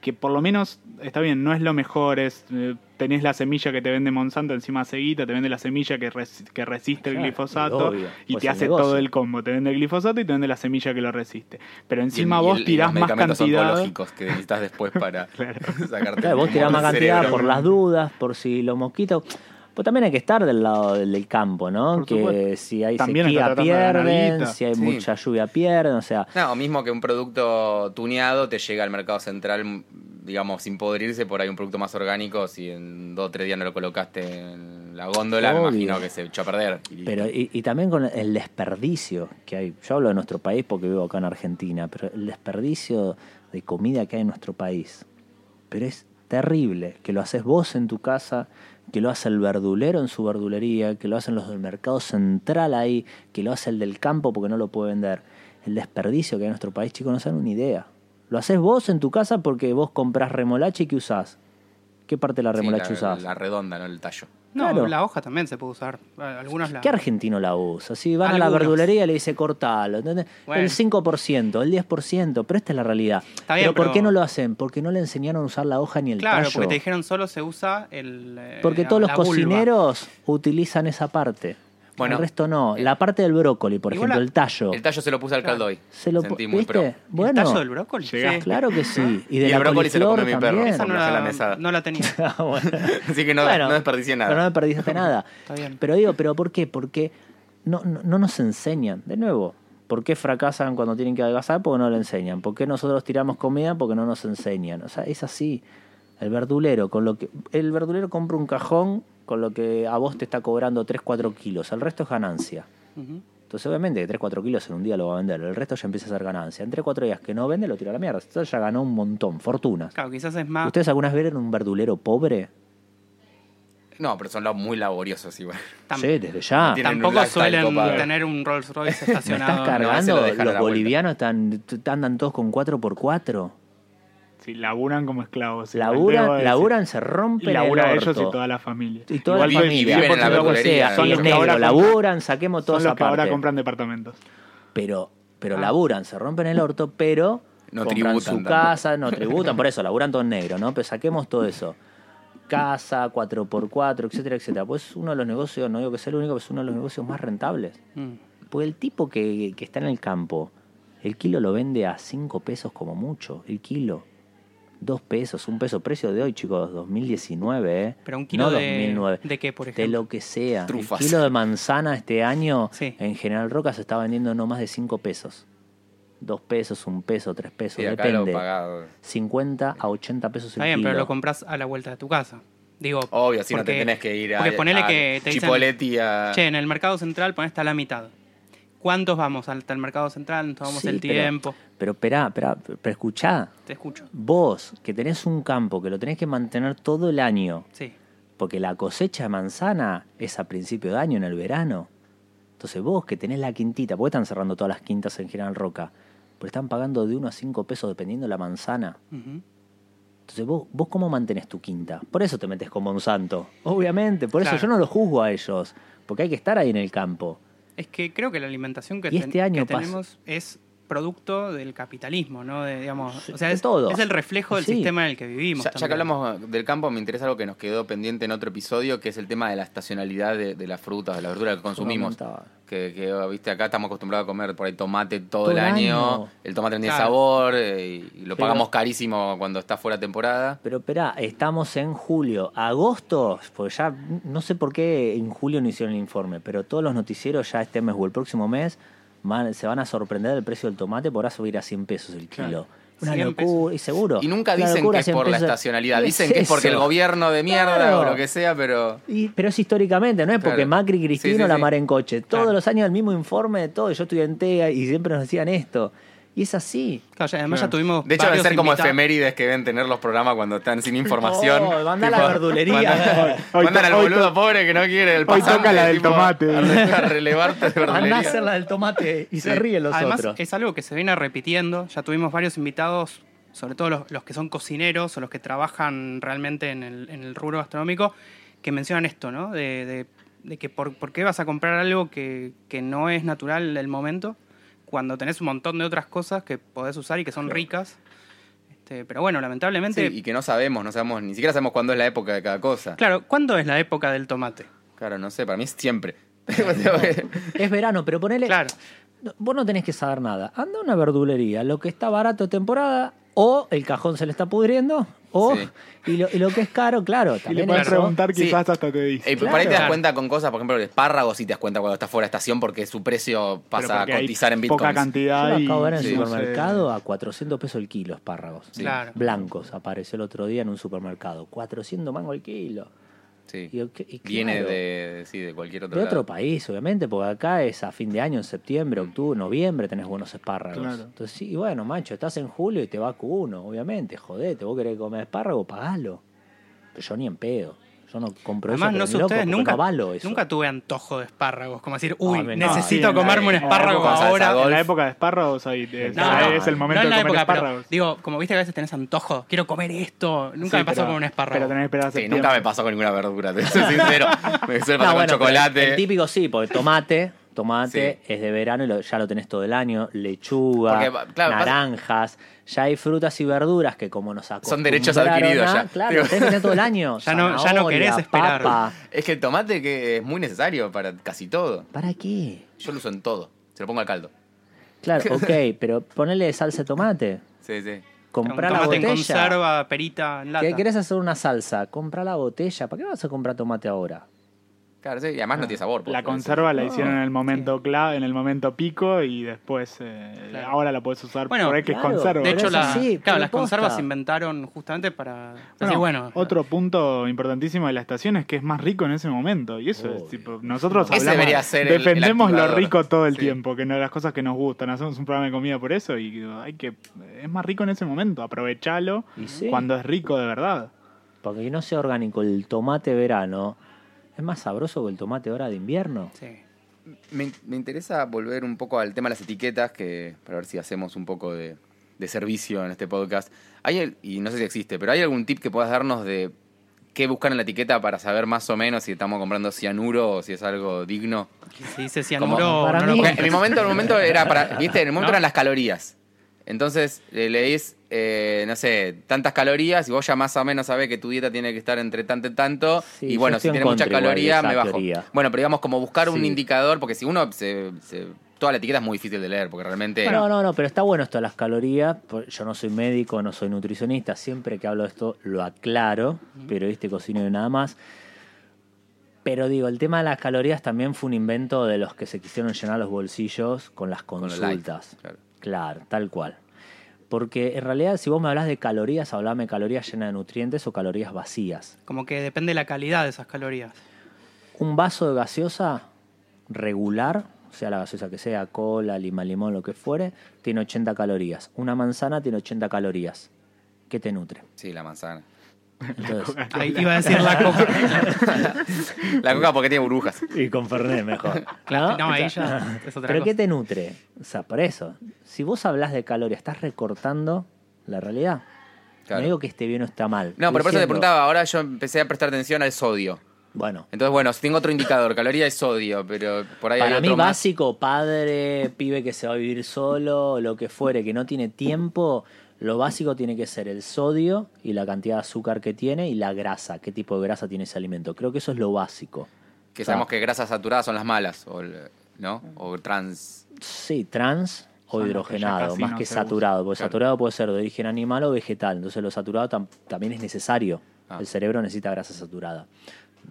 que por lo menos está bien, no es lo mejor, es eh, tenés la semilla que te vende Monsanto encima seguita, te vende la semilla que, que resiste el glifosato y Pues te hace negocio. todo el combo, te vende el glifosato y te vende la semilla que lo resiste. Pero Y el- encima vos el- y tirás los más cantidad. que necesitas después para *laughs* sacarte Claro, vos tirás más cantidad cerebro. por las dudas, por si los mosquitos. Pues también hay que estar del lado del, campo, ¿no? Por que supuesto. si hay También sequía pierden, si hay Sí. mucha lluvia pierden, o sea, No, o mismo que un producto tuneado te llega al mercado central, digamos, sin podrirse, por ahí un producto más orgánico, si en dos o tres días no lo colocaste en la góndola, me imagino que se echó a perder. Y. Pero y, y también con el desperdicio que hay. Yo hablo de nuestro país porque vivo acá en Argentina, pero el desperdicio de comida que hay en nuestro país. Pero es terrible que lo haces vos en tu casa, que lo hace el verdulero en su verdulería, que lo hacen los del mercado central ahí, que lo hace el del campo porque no lo puede vender. El desperdicio que hay en nuestro país, chicos, no se dan una idea. Lo haces vos en tu casa porque vos comprás remolacha y ¿qué usás? ¿Qué parte de la Sí, remolacha la, usás? la redonda, no el tallo. No, Claro. la hoja también se puede usar. Algunos la... ¿Qué argentino la usa? Si van a la verdulería y le dice cortalo, ¿entendés? Bueno. El 5%, el 10%, pero esta es la realidad. Está bien, pero ¿por pero- qué no lo hacen? Porque no le enseñaron a usar la hoja ni el Claro, tallo. porque te dijeron solo se usa el... eh, Porque la- todos los cocineros utilizan esa parte. Bueno, el resto no. eh, la parte del brócoli, por ejemplo, la- el tallo. El tallo se lo puse al caldo hoy. Se lo Sentí pu- muy ¿Viste? pro. ¿El Bueno, tallo del brócoli? Sí. claro que sí. Y Y de el la brócoli se lo comió mi perro. también. Esa no la la, mesada. no la tenía. *laughs* Ah, bueno. *laughs* Así que no, Bueno, no desperdicié nada. Pero no desperdiciaste nada. *laughs* Está bien. Pero digo, ¿pero por qué? Porque no, no, no nos enseñan. De nuevo, ¿por qué fracasan cuando tienen que adelgazar? Porque no le enseñan. ¿Por qué nosotros tiramos comida? Porque no nos enseñan. O sea, es así. El verdulero, con lo que. El verdulero compra un cajón con lo que a vos te está cobrando 3, 4 kilos. El resto es ganancia. Entonces, obviamente, que 3, 4 kilos en un día lo va a vender. El resto ya empieza a ser ganancia. En 3, 4 días que no vende, lo tira a la mierda. Entonces ya ganó un montón, fortunas. Claro, quizás es más... ¿Ustedes alguna vez vieron un verdulero pobre? No, pero son muy laboriosos igual. tam- Sí, desde ya. Tampoco suelen copado. tener un Rolls Royce *laughs* Me estacionado. estás ese cargando, lo los bolivianos están, andan todos con 4x4. Sí, laburan como esclavos. Laburan, laburan, se Y rompen labura el ellos y orto. toda la familia. Y toda Igual la familia. viven en la 100% lo que verdulería, sea, son y los que negro, compran- laburan, saquemos Son esa los que ahora compran departamentos. Pero, pero Ah. laburan, se rompen el orto, pero No compran tributan su tanto. casa, no tributan, por eso, laburan todo en negro, ¿no? Pero saquemos todo eso. Casa, 4x4, etcétera, etcétera. Pues uno de los negocios, no digo que sea el único, pero es uno de los negocios más rentables. Mm. Porque el tipo que, que está en el campo, el kilo lo vende a 5 pesos como mucho, el kilo. 2 pesos, un peso precio de hoy, chicos, 2019, ¿eh? Pero un kilo no de- 2009. ¿de qué, por De ejemplo? lo que sea. Trufas. El kilo de manzana este año Sí. en General Roca se está vendiendo no más de 5 pesos. 2 pesos, 1 peso, 3 pesos, Sí, lo depende. pagado. 50 a 80 pesos el Está bien, kilo. pero lo compras a la vuelta de tu casa. Digo, Obvio, si no te tenés que ir a, Porque ponele a que te dicen, Chipoletti a... che, en el mercado central ponés hasta la mitad. ¿Cuántos vamos hasta el mercado central? Nos tomamos Sí, el pero- tiempo. Pero esperá, esperá, pero escuchá. Te escucho. Vos, que tenés un campo, que lo tenés que mantener todo el año, Sí. Porque la cosecha de manzana es a principio de año, en el verano. Entonces vos que tenés la quintita, porque están cerrando todas las quintas en General Roca, pero están pagando de 1 a 5 pesos dependiendo de la manzana. Entonces vos, vos cómo mantenés tu quinta. Por eso te metes con Monsanto. Obviamente, por eso yo no lo juzgo a ellos. Porque hay que estar ahí en el campo. Es que creo que la alimentación que, este año que tenemos es producto del capitalismo, ¿no? De, digamos, o sea, es, todo. es el reflejo del Sí. sistema en el que vivimos. Ya, ya que hablamos del campo, me interesa algo que nos quedó pendiente en otro episodio, que es el tema de la estacionalidad de, de las frutas, de las verduras que consumimos. Que, que, viste, acá estamos acostumbrados a comer por ahí tomate todo, Todo el el año. año. El tomate tiene Claro. sabor eh, y, y lo Pero- pagamos carísimo cuando está fuera de temporada. Pero espera, estamos en julio. Agosto, pues ya no sé por qué en julio no hicieron el informe, pero todos los noticieros ya este mes o el próximo mes van- se van a sorprender del precio del tomate, podrá subir a 100 pesos el kilo. Claro. Una 100 locura, y seguro. Y nunca dicen locura, que es 100 por la estacionalidad. ¿Qué Dicen que es porque el gobierno de mierda Claro. o lo que sea, pero. Y- pero es históricamente, no es porque Claro. Macri Sí, Cristino sí, la mar en coche. Todos Claro. los años el mismo informe de todo. Yo estudié en TEA y siempre nos decían esto. Y es así. Claro, ya- además Claro. ya tuvimos. De hecho, deben varios ser como efemérides que deben tener los programas cuando están sin información. Oh, mandá a la verdulería. Mandan, *laughs* Hoy al hoy boludo pobre que no quiere el hoy pasante, toca la del tipo, tomate. A, re- a relevarte de Andá a verdulería. hacer la del tomate y se ríen los Además, otros. es algo que se viene repitiendo. Ya tuvimos varios invitados, sobre todo los, los que son cocineros o los que trabajan realmente en el, en el rubro gastronómico, que mencionan esto, ¿no? De, de- de que por, por qué vas a comprar algo que, que no es natural del momento, cuando tenés un montón de otras cosas que podés usar y que son ricas. Este, pero bueno, lamentablemente. Sí, y que no sabemos, no sabemos, ni siquiera sabemos cuándo es la época de cada cosa. Claro, ¿cuándo es la época del tomate? Claro, no sé, para mí es siempre. *laughs* Es verano, pero ponele. Claro. Vos no tenés que saber nada. Anda a una verdulería, lo que está barato de temporada, o el cajón se le está pudriendo, o. Sí. Y, lo, y lo que es caro, claro. *laughs* Y le También puedes preguntar, Sí. quizás hasta te dice. Eh, Por ahí te das Claro. cuenta con cosas, por ejemplo, el espárrago sí te das cuenta cuando está fuera de estación porque su precio pasa a cotizar en Poca bitcoins. Yo cantidad lo y acabo de ver en Sí. el no sé. supermercado a 400 pesos el kilo, espárragos. Sí. Claro. Blancos, apareció el otro día en un supermercado. 400 mangos el kilo. Sí. Y, ok, y Viene claro, de, sí, de cualquier otro de otro lado. país, obviamente, porque acá es a fin de año, en septiembre, octubre, noviembre, tenés buenos espárragos. Claro. Entonces, sí, y bueno, macho, estás en julio y te va Q1, obviamente, jodete, vos querés comer espárrago, pagalo. Pero yo ni en pedo. Yo no compro Además, eso, no sé loco, ustedes, nunca, no eso. nunca tuve antojo de espárragos. Como decir, uy, Ah, necesito no, sí, comerme un espárrago ahora. En la época de espárragos ahí, es, No, no, es el momento no en la de comer época, pero espárragos. digo, como viste que a veces tenés antojo, quiero comer esto. Nunca Sí, me pasó pero- con un espárrago. Pero tenés Sí, nunca me pasó con ninguna verdura, te soy sincero. *laughs* Me suele pasar No, con chocolate. El típico sí, porque tomate, tomate Sí. es de verano y lo- ya lo tenés todo el año, lechuga, Porque, pasa- naranjas, ya hay frutas y verduras que como nos Son derechos adquiridos ya. Claro, tener todo el año. *laughs* Ya no- ya no querés esperar. papa. Es que el tomate que es muy necesario para casi todo. ¿Para qué? Yo lo uso en todo. Se lo pongo al caldo. Claro, *laughs* ok, pero ponele salsa de tomate. Sí, sí. un Comprá la tomate en botella. conserva, perita, en lata. ¿Qué querés hacer una salsa? Comprá la botella. ¿Para qué vas a comprar tomate ahora? Claro, sí. Y además no tiene sabor. La porque- conserva la No, hicieron en el momento clave, en el momento pico y después eh, Claro. ahora la puedes usar Bueno, por ahí que claro. es conserva. De hecho, la- así, claro, las posta. conservas se inventaron justamente para Bueno, bueno, otro punto importantísimo de la estación es que es más rico en ese momento. Y eso es tipo, nosotros Ese hablamos, debería ser el- el defendemos lo rico todo el Sí. tiempo, que no las cosas que nos gustan. Hacemos un programa de comida por eso y hay que es más rico en ese momento. Aprovechalo sí. cuando es rico de verdad. Porque que no sea orgánico el tomate verano es más sabroso que el tomate ahora de invierno. sí. Me, me interesa volver un poco al tema de las etiquetas, que para ver si hacemos un poco de, de servicio en este podcast. Hay, el- y no sé si existe, pero ¿hay algún tip que puedas darnos de qué buscar en la etiqueta para saber más o menos si estamos comprando cianuro o si es algo digno? Si dice cianuro, Para no Porque en mi momento, en el momento era para, viste, en el momento ¿No? eran las calorías. Entonces eh, leís, eh, no sé, tantas calorías y vos ya más o menos sabés que tu dieta tiene que estar entre tanto y tanto. Sí, y bueno, si en tiene mucha caloría, me bajo. teoría. Bueno, pero digamos como buscar un indicador, porque si uno se, se- Toda la etiqueta es muy difícil de leer, porque realmente... No, no, no, pero está bueno esto de las calorías. Yo no soy médico, no soy nutricionista. Siempre que hablo de esto lo aclaro. Periodista y cocinero y nada más. Pero digo, el tema de las calorías también fue un invento de los que se quisieron llenar los bolsillos con las Con consultas. claro. Claro, tal cual. Porque en realidad, si vos me hablas de calorías, hablame de calorías llenas de nutrientes o calorías vacías. Como que depende de la calidad de esas calorías. Un vaso de gaseosa regular, sea la gaseosa que sea, cola, lima, limón, lo que fuere, tiene 80 calorías. Una manzana tiene 80 calorías. ¿Qué te nutre? Sí, la manzana. Entonces, Ahí iba a decir la coca. *laughs* La coca porque tiene burbujas. y con Fernet mejor. Claro, ¿No? no, ahí ya es otra ¿Pero cosa. qué te nutre? O sea, por eso, si vos hablas de calorías, estás recortando la realidad. Claro. No digo que esté bien o está mal. No, pero por eso te preguntaba, ahora yo empecé a prestar atención al sodio. Bueno, Entonces, bueno, si tengo otro indicador, caloría y sodio, pero por ahí hay para mí otro más. básico, padre, pibe que se va a vivir solo, lo que fuere, que no tiene tiempo, lo básico tiene que ser el sodio y la cantidad de azúcar que tiene y la grasa, qué tipo de grasa tiene ese alimento. Creo que eso es lo básico. Que O sea, sabemos que grasas saturadas son las malas, o, ¿no? O trans. Sí, trans o que hidrogenado, más no que saturado, porque Claro. saturado puede ser de origen animal o vegetal, entonces lo saturado tam- también es necesario. Ah. El cerebro necesita grasa saturada.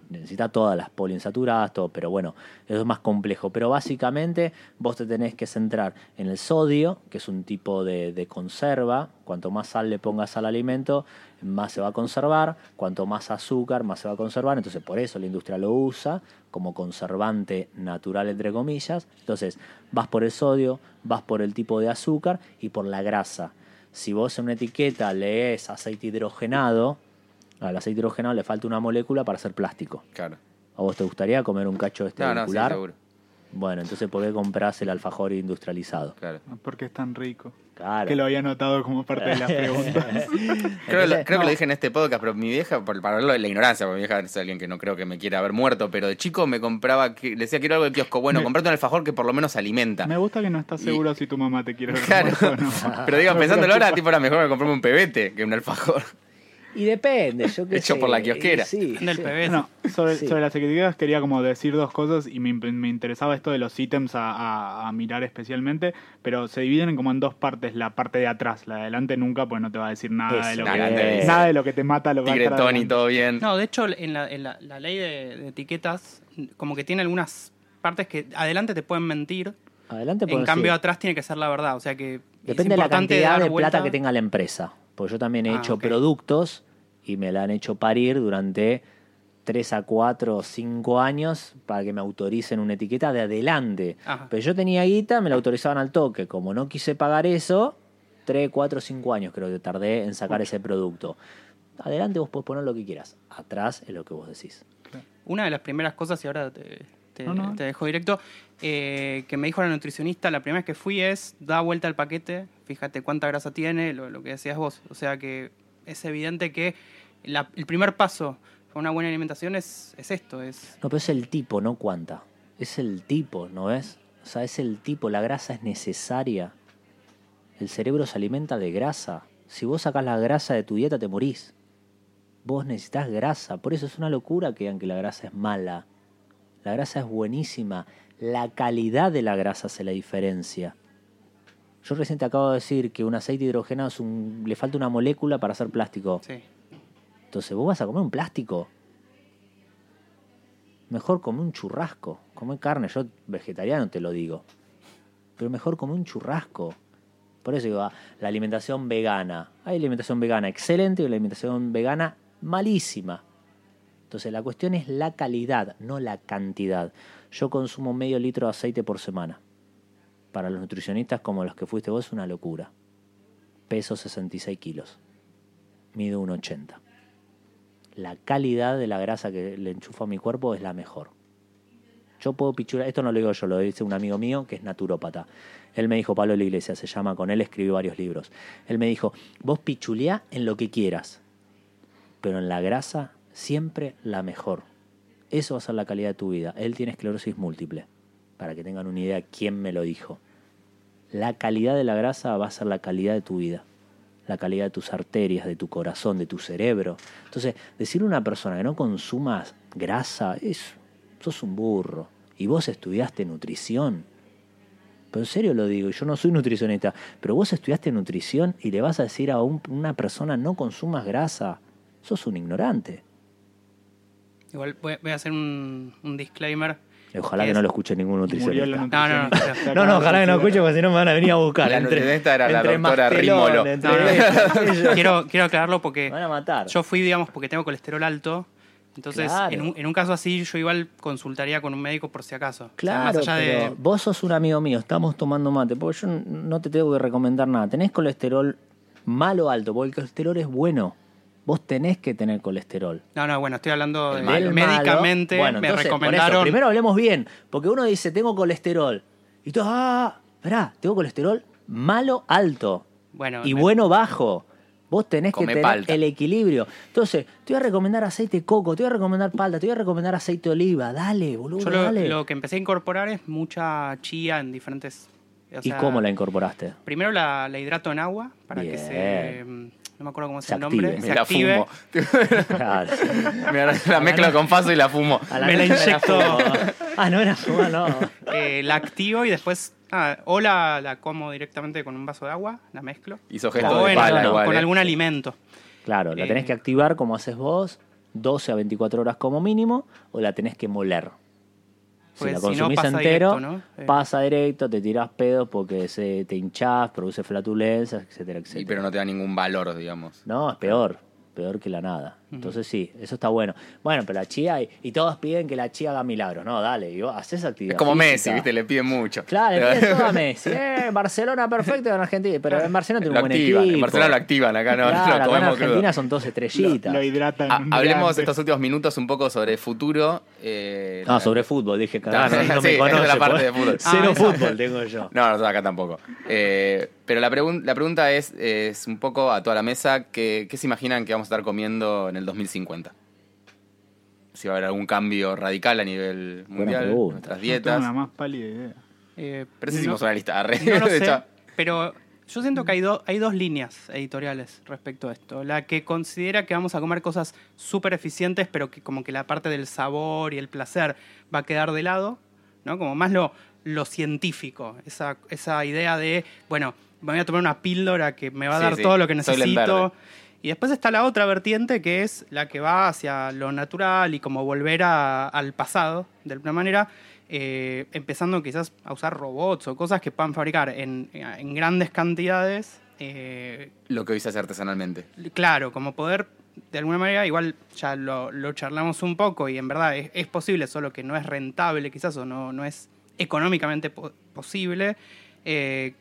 Necesita todas las poliinsaturadas, todo, pero bueno, eso es más complejo. Pero básicamente vos te tenés que centrar en el sodio, que es un tipo de, de conserva. Cuanto más sal le pongas al alimento, más se va a conservar. Cuanto más azúcar, más se va a conservar. Entonces, por eso la industria lo usa como conservante natural, entre comillas. Entonces, vas por el sodio, vas por el tipo de azúcar y por la grasa. Si vos en una etiqueta lees aceite hidrogenado, al aceite hidrogenado le falta una molécula para hacer plástico. Claro. ¿A vos te gustaría comer un cacho de este No, no, sí, seguro. Bueno, entonces ¿por qué compras el alfajor industrializado? Claro. Porque es tan rico. Claro. Que lo había notado como parte de las preguntas. *laughs* Creo, Entonces, creo que lo dije en este podcast, pero mi vieja, por, para hablarlo de la ignorancia, porque mi vieja es alguien que no creo que me quiera haber muerto, pero de chico me compraba, que- le decía, quiero algo de kiosco. Bueno, Me- comprate un alfajor que por lo menos alimenta. Me gusta que no estás Y- seguro si tu mamá te quiere ver *laughs* Claro. muerto o no. Pero digo, *laughs* pensándolo ahora, tipo, era mejor que comprarme un pebete que un alfajor. Y depende, yo qué Hecho sé. por la kiosquera. Sí, Del sí. PBS. No, sobre, Sí. sobre las etiquetas quería como decir dos cosas y me, me interesaba esto de los ítems a, a- a mirar especialmente, pero se dividen como en dos partes, la parte de atrás, la de adelante nunca, pues no te va a decir nada de lo nada, que nada de lo que te mata lo va a estar Tigretón y adelante. todo bien. No, de hecho, en la, en la- la ley de, de etiquetas, como que tiene algunas partes que adelante te pueden mentir, Adelante en cambio decir, atrás tiene que ser la verdad. O sea que es Depende de la cantidad de vuelta- plata que tenga la empresa. Porque yo también he Ah, hecho productos y me la han hecho parir durante 3 a 4 o 5 años para que me autoricen una etiqueta de adelante. Ajá. Pero yo tenía guita, me la autorizaban al toque. Como no quise pagar eso, 3, 4, 5 años creo que tardé en sacar ese producto. Adelante vos podés poner lo que quieras. Atrás es lo que vos decís. Una de las primeras cosas, y ahora te, te- No, no. te dejo directo, eh, que me dijo la nutricionista la primera vez que fui es, da vuelta al paquete, fíjate cuánta grasa tiene, lo, que decías vos. O sea que es evidente que el primer paso para una buena alimentación es, es esto, es... No, pero es el tipo, no cuánta. Es el tipo, ¿no ves? O sea, es el tipo. La grasa es necesaria. El cerebro se alimenta de grasa. Si vos sacás la grasa de tu dieta, te morís. Vos necesitas grasa. Por eso es una locura que digan que la grasa es mala. La grasa es buenísima. La calidad de la grasa hace la diferencia. Yo recién te acabo de decir que un aceite hidrogenado es un, le falta una molécula para hacer plástico. Sí. Entonces, ¿vos vas a comer un plástico? Mejor comer un churrasco. Comer carne, yo vegetariano te lo digo. Pero mejor comer un churrasco. Por eso digo, ah, la alimentación vegana. Hay alimentación vegana excelente y la alimentación vegana malísima. Entonces, la cuestión es la calidad, no la cantidad. Yo consumo medio litro de aceite por semana. Para los nutricionistas como los que fuiste vos es una locura. Peso 66 kilos. Mido 1,80 la calidad de la grasa que le enchufo a mi cuerpo es la mejor. Yo puedo pichular, esto no lo digo yo, lo dice un amigo mío que es naturópata. Él me dijo, Pablo de la Iglesia se llama, con él escribió varios libros. Él me dijo, vos pichuleá en lo que quieras, pero en la grasa siempre la mejor. Eso va a ser la calidad de tu vida. Él tiene esclerosis múltiple, para que tengan una idea quién me lo dijo. La calidad de la grasa va a ser la calidad de tu vida la calidad de tus arterias, de tu corazón, de tu cerebro. Entonces, decirle a una persona que no consumas grasa es. sos un burro. Y vos estudiaste nutrición. Pero en serio lo digo, yo no soy nutricionista, pero vos estudiaste nutrición y le vas a decir a un- una persona no consumas grasa. Sos un ignorante. Igual voy, voy a hacer un, un disclaimer. Y Ojalá ¿Qué que es? no lo escuche ningún nutricionista. No, no, no. No, no, ojalá que no lo escuche porque si no me van a venir a buscar. La nutricionista era la doctora Mastelón, Rímolo. entre- No, *laughs* quiero, quiero aclararlo porque Me van a matar. yo fui, digamos, porque tengo colesterol alto. Entonces, Claro. en, un, en un caso así, yo igual consultaría con un médico por si acaso. O sea, Claro, más allá de- vos sos un amigo mío, estamos tomando mate, porque yo no te tengo que recomendar nada. Tenés colesterol malo o alto, porque el colesterol es bueno. Vos tenés que tener colesterol. No, no, bueno, estoy hablando de malo, médicamente. bueno, me entonces, por eso, recomendaron. primero hablemos bien, porque uno dice, tengo colesterol. Y tú, ah, esperá, tengo colesterol malo alto bueno, y me- bueno bajo. Vos tenés Come que tener palta. el equilibrio. Entonces, te voy a recomendar aceite de coco, te voy a recomendar palta, te voy a recomendar aceite de oliva. Dale, boludo, Yo lo, dale. lo que empecé a incorporar es mucha chía en diferentes... o ¿Y cómo la incorporaste? Primero la, la hidrato en agua para que se... No me acuerdo cómo es Se el nombre. active. Se Me la active. fumo. Claro. *laughs* Me la- la mezclo con paso y la fumo. La Me la fumo. Ah, no era fuma, no. *laughs* Eh, la activo y después... nada, o la, la como directamente con un vaso de agua, la mezclo. Hizo O gesto de bueno, pala con, igual. con eh. algún alimento. Claro, la Eh. tenés que activar como haces vos, 12 a 24 horas como mínimo, o la tenés que moler. Si Porque la si no, consumís pasa entero, directo, ¿no? Eh. pasa directo, te tirás pedos porque se, te hinchás, produce flatulencias, etcétera, etcétera. Sí, pero no te da ningún valor, digamos. No, es peor, peor que la nada. Entonces sí, eso está bueno. Bueno, pero la chía, y, y todos piden que la chía haga milagros. No, dale, y vos haces actividad Es como física. Messi, ¿viste? Le piden mucho. Claro, le piden *laughs* todo a Messi. Eh, Barcelona perfecto en Argentina, pero en Barcelona tiene Lo un buen activan. equipo. En Barcelona lo activan, acá no, *laughs* Claro, lo acá en crudo. Argentina son todos Lo, estrellitas. lo hidratan. Ha- un día hablemos estos últimos minutos un poco sobre futuro. eh, No, la- sobre fútbol, dije, Claro, cagada, *laughs* no, no sí, me conoce. la parte pues. de fútbol. Cero Ah, eso. fútbol tengo yo. No, nosotros acá tampoco. Eh, pero la, pregun- la pregunta es, es un poco a toda la mesa, ¿qué, ¿qué se imaginan que vamos a estar comiendo en el 2050? Si va a haber algún cambio radical a nivel mundial, nuestras No tengo dietas. la más pálida idea. Eh, Pero sí no- hicimos una lista. arre. No lo De *laughs* sé, pero yo siento que hay, do- hay dos líneas editoriales respecto a esto. La que considera que vamos a comer cosas súper eficientes, pero que como que la parte del sabor y el placer va a quedar de lado, ¿no? Como más lo, lo científico, esa, esa idea de, bueno, me voy a tomar una píldora que me va a Sí, dar sí, todo lo que necesito. Y después está la otra vertiente que es la que va hacia lo natural y como volver a- al pasado, de alguna manera, eh, empezando quizás a usar robots o cosas que puedan fabricar en, en grandes cantidades. eh, lo que hoy se hace artesanalmente. claro, como poder, de alguna manera, igual ya lo, lo charlamos un poco y en verdad es, es posible, solo que no es rentable quizás o no, no es económicamente po- posible, eh,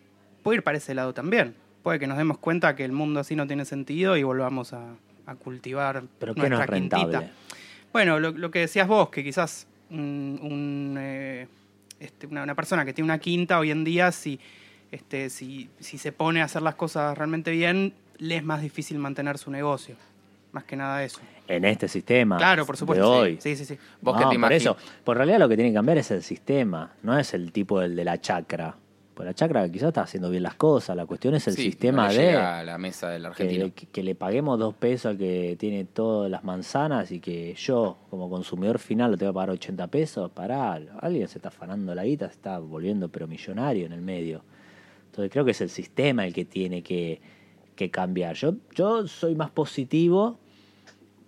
puede ir para ese lado también. Puede que nos demos cuenta que el mundo así no tiene sentido y volvamos a, a cultivar Pero ¿qué no nuestra es rentable? quintita. Bueno, lo, lo que decías vos, que quizás un, un, eh, este, una, una persona que tiene una quinta hoy en día, si, este, si, si se pone a hacer las cosas realmente bien, le es más difícil mantener su negocio. Más que nada eso. En este sistema. Claro, por supuesto. De hoy. Sí, sí, sí. ¿Vos No, qué te por eso. Por realidad lo que tiene que cambiar es el sistema, no es el tipo del de la chacra. Pues la chacra quizás está haciendo bien las cosas, la cuestión es el Sí, sistema no le de a la mesa del argentino. que le paguemos dos pesos al que tiene todas las manzanas y que yo, como consumidor final, lo tengo que pagar 80 pesos. Pará, alguien se está afanando la guita, se está volviendo pero millonario en el medio. Entonces creo que es el sistema el que tiene que, que cambiar. Yo, yo soy más positivo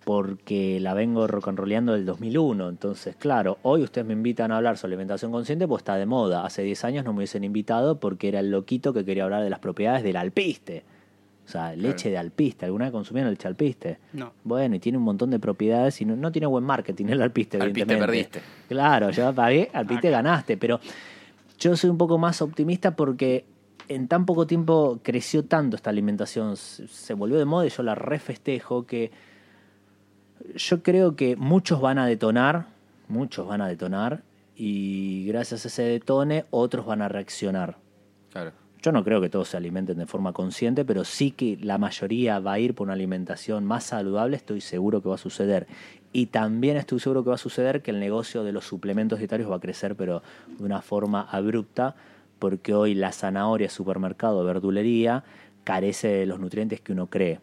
porque la vengo rock and del 2001. Entonces, claro, hoy ustedes me invitan a hablar sobre alimentación consciente, pues está de moda. Hace 10 años no me hubiesen invitado porque era el loquito que quería hablar de las propiedades del alpiste. O sea, leche de alpiste. ¿Alguna vez consumieron leche alpiste? No. Bueno, y tiene un montón de propiedades y no, no tiene buen marketing el alpiste, Alpiste evidentemente. perdiste. Claro, yo pagué, *laughs* alpiste ganaste, pero yo soy un poco más optimista porque en tan poco tiempo creció tanto esta alimentación, se volvió de moda y yo la refestejo que yo creo que muchos van a detonar, muchos van a detonar y gracias a ese detone otros van a reaccionar. Claro. Yo no creo que todos se alimenten de forma consciente, pero sí que la mayoría va a ir por una alimentación más saludable, estoy seguro que va a suceder. Y también estoy seguro que va a suceder que el negocio de los suplementos dietarios va a crecer, pero de una forma abrupta, porque hoy la zanahoria, supermercado, verdulería, carece de los nutrientes que uno cree.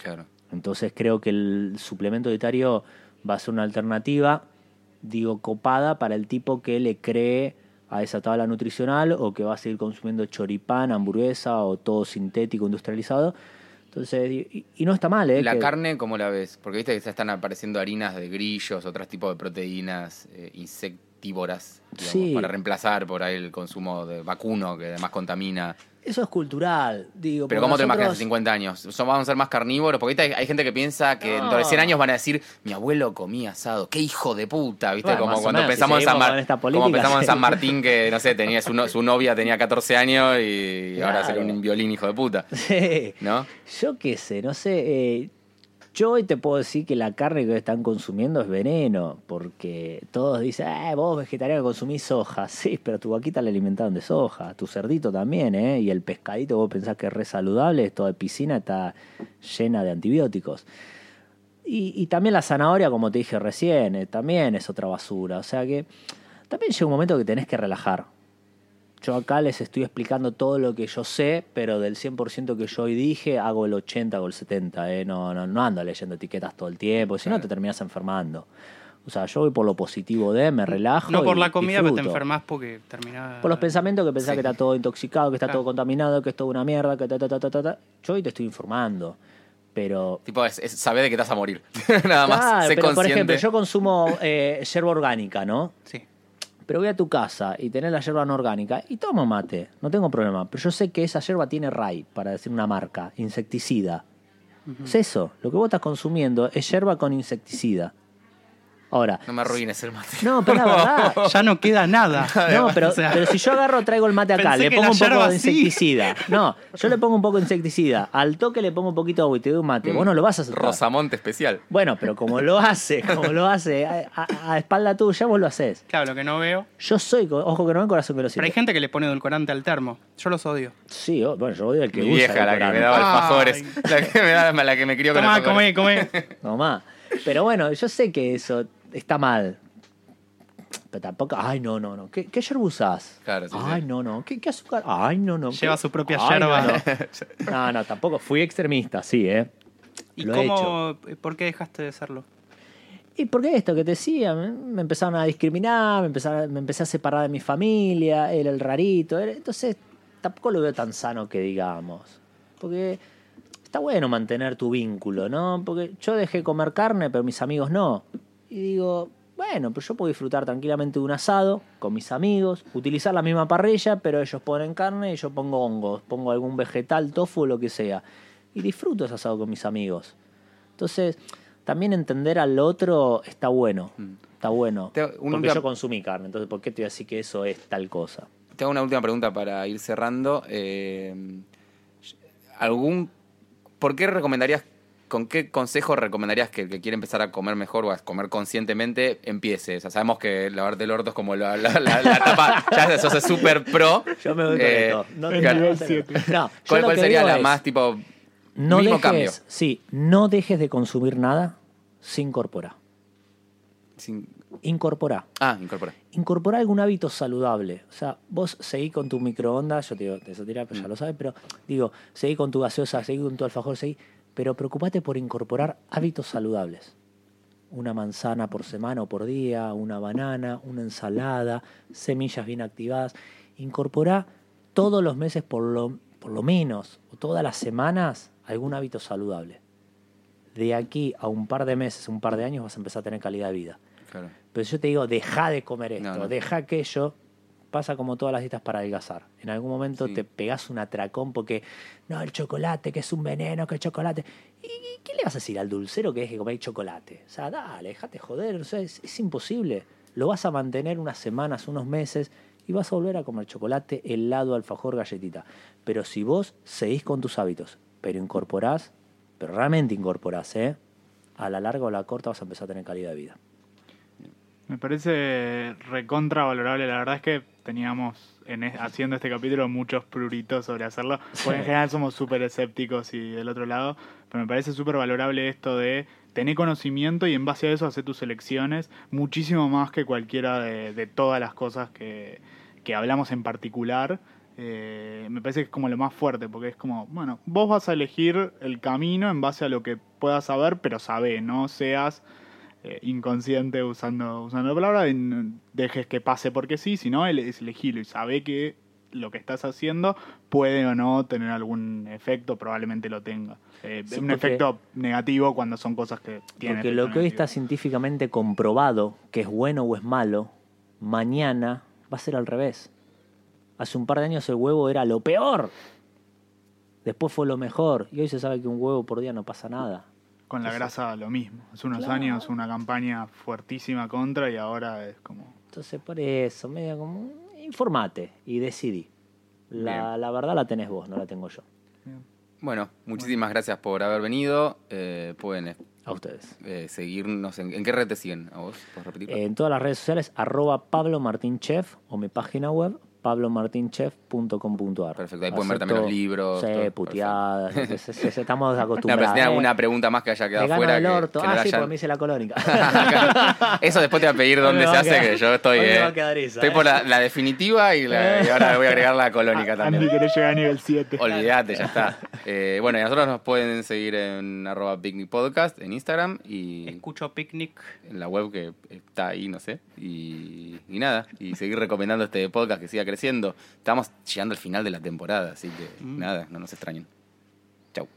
Claro. Entonces creo que el suplemento dietario va a ser una alternativa, digo, copada para el tipo que le cree a esa tabla nutricional o que va a seguir consumiendo choripán, hamburguesa o todo sintético, industrializado. Entonces, y, y no está mal, ¿eh? La que- carne, ¿cómo la ves? Porque viste que se están apareciendo harinas de grillos, otros tipos de proteínas eh, insectívoras, digamos, Sí. para reemplazar por ahí el consumo de vacuno, que además contamina. Eso es cultural, digo. Pero ¿cómo te imaginas nosotros- hace 50 años? ¿Son- ¿Vamos a ser más carnívoros? Porque ahorita hay, hay gente que piensa que No. dentro de 100 años van a decir, mi abuelo comía asado, qué hijo de puta, ¿viste? Bueno, como cuando menos, si pensamos en San Mar- esta como política, pensamos en. San Martín que, no sé, tenía su, no- su novia tenía 14 años y ahora Claro. sería un violín hijo de puta, *laughs* Sí. ¿no? Yo qué sé, no sé. eh, Yo hoy te puedo decir que la carne que están consumiendo es veneno, porque todos dicen, eh, vos vegetariano consumís soja. *laughs* Sí, pero tu vaquita la alimentaron de soja, tu cerdito también, ¿eh? Y el pescadito vos pensás que es re saludable, esto de piscina está llena de antibióticos. Y, y también la zanahoria, como te dije recién, eh, también es otra basura. O sea que también llega un momento que tenés que relajar. Yo acá les estoy explicando todo lo que yo sé, pero del 100% que yo hoy dije, hago el 80, hago el 70. ¿eh? No, no, no ando leyendo etiquetas todo el tiempo, si no te terminas enfermando. O sea, yo voy por lo positivo de, me relajo. No por y la comida, pero te enfermas porque terminás. Por los pensamientos que pensás Sí. que está todo intoxicado, que está Claro. todo contaminado, que es toda una mierda, que ta, ta, ta, ta, ta, ta. Yo hoy te estoy informando. Pero Tipo, es, es saber de que te vas a morir. *laughs* Nada más. Sé pero por ejemplo, yo consumo eh, yerba orgánica, ¿no? Sí. Pero voy a tu casa y tenés la yerba no orgánica y tomo mate, no tengo problema. Pero yo sé que esa yerba tiene RAI, para decir una marca, insecticida. Es eso, lo que vos estás consumiendo es yerba con insecticida. Ahora, No me arruines el mate. no, pero la verdad, *laughs* Ya no queda nada. no, pero, *laughs* O sea, pero si yo agarro, traigo el mate acá, le pongo un poco de sí. insecticida. *laughs* No, yo le pongo un poco de insecticida. Al toque le pongo un poquito de agua y te doy un mate. Vos no lo vas a aceptar. Rosamonte especial. Bueno, pero como lo hace, como lo hace a, a- a espalda tuya, vos lo haces. Claro, lo que no veo. Yo soy, ojo que no ven corazón que lo Pero hay gente que le pone edulcorante al termo. Yo los odio. Sí, bueno, yo odio el que Mi usa vieja, la que me daba alfajores. La que me, daba, la que me crió con Tomá, alfajores. comé, comé. No más. Pero bueno, yo sé que eso está mal. Pero tampoco, ay, no, no, no. ¿Qué, qué yerba usás? Claro, sí, Ay, sí. no, no. ¿Qué, qué azúcar? Ay, no, no. Lleva ¿Qué? su propia Ay, yerba. No, no. no, no, tampoco. Fui extremista, sí, ¿eh? ¿Y Lo he hecho. cómo, por qué dejaste de serlo? Y porque esto que te decía, me, empezaron a discriminar, me, empezaron, me empecé a separar de mi familia, era el rarito. era- entonces, tampoco lo veo tan sano que digamos. Porque está bueno mantener tu vínculo, ¿no? Porque yo dejé de comer carne, pero mis amigos no. Y digo, bueno, pero yo puedo disfrutar tranquilamente de un asado con mis amigos, utilizar la misma parrilla, pero ellos ponen carne y yo pongo hongos, pongo algún vegetal, tofu, lo que sea. Y disfruto ese asado con mis amigos. Entonces, también entender al otro está bueno. Está bueno. Te- Porque última- yo consumí carne, entonces ¿por qué te voy a decir que eso es tal cosa? Te hago una última pregunta para ir cerrando. Eh, ¿Algún. ¿Por qué recomendarías. ¿Con qué consejo recomendarías que el que quiere empezar a comer mejor o a comer conscientemente empiece? O sea, sabemos que lavarte el orto es como la, la, la, la etapa. *laughs* Ya sos súper pro. Yo me voy con Eh, esto. No, el te- nivel no te- ¿Cuál, sería la es, más tipo. No mismo dejes, cambio? Sí, no dejes de consumir nada sin incorporar. Sin- Incorporar. Ah, incorpora. incorporar algún hábito saludable. O sea, vos seguí con tu microondas, yo te digo, eso tira, pues ya lo sabes, pero digo, seguí con tu gaseosa, seguí con tu alfajor, seguí, pero preocupate por incorporar hábitos saludables. Una manzana por semana o por día, una banana, una ensalada, semillas bien activadas. Incorpora todos los meses por lo, por lo menos, o todas las semanas, algún hábito saludable. De aquí a un par de meses, un par de años, vas a empezar a tener calidad de vida. Claro. Pero yo te digo, deja de comer esto, No, no. deja aquello, pasa como todas las dietas para adelgazar. En algún momento Sí. te pegas un atracón porque, no, el chocolate, que es un veneno, que el chocolate. ¿Y y qué le vas a decir al dulcero que deje de comer chocolate? O sea, dale, déjate joder, o sea, es, es imposible. Lo vas a mantener unas semanas, unos meses y vas a volver a comer chocolate, helado, alfajor, galletita. Pero si vos seguís con tus hábitos, pero incorporás, pero realmente incorporás, ¿eh? A la larga o a la corta vas a empezar a tener calidad de vida. Me parece recontra valorable. La verdad es que teníamos en es- haciendo este capítulo muchos pruritos sobre hacerlo. Porque en general somos súper escépticos y del otro lado. Pero me parece súper valorable esto de tener conocimiento y en base a eso hacer tus elecciones. Muchísimo más que cualquiera de, de todas las cosas que, que hablamos en particular. Eh, me parece que es como lo más fuerte, porque es como, bueno, vos vas a elegir el camino en base a lo que puedas saber, pero sabé, no seas eh, inconsciente usando, usando la palabra, dejes que pase porque sí, sino el- es elegirlo y sabe que lo que estás haciendo puede o no tener algún efecto, probablemente lo tenga. Eh, Sí, un porque- efecto negativo cuando son cosas que tienen. Porque lo que hoy está científicamente comprobado que es bueno o es malo, mañana va a ser al revés. Hace un par de años el huevo era lo peor. Después fue lo mejor. Y hoy se sabe que un huevo por día no pasa nada. Con la grasa lo mismo. Hace unos Claro. años una campaña fuertísima contra y ahora es como... Entonces por eso, medio como, informate y decidí. La, la verdad la tenés vos, no la tengo yo. bien. Bueno, muchísimas gracias por haber venido. Eh, pueden A ustedes. eh, seguirnos. En, ¿En qué red te siguen? ¿A vos? ¿Puedes repetir? En todas las redes sociales, arroba Pablo Martín Chef o mi página web, pablomartinchef.com.ar. Perfecto, ahí pueden ver también los libros, Sí, todo, puteadas. estamos *laughs* no, pero acostumbrados. si tenés eh. alguna pregunta más que haya Me quedado gano fuera. el que- orto. que no ah, la sí, hayan- porque me hice la colónica. *laughs* Eso después te va a pedir dónde se a hace, quedar- que yo estoy. eh, va a quedar esa, estoy eh. por la, la definitiva y, la- *laughs* y ahora voy a agregar la colónica Andy, también. querés llegar a nivel 7. Olvídate, ya está. Eh, bueno, y a nosotros nos pueden seguir en arroba picnic podcast en Instagram y Escucho Picnic. en la web que está ahí, no sé. Y, y nada, y seguir recomendando este podcast que siga creciendo. Estamos llegando al final de la temporada, así que nada, no nos extrañen. Chau.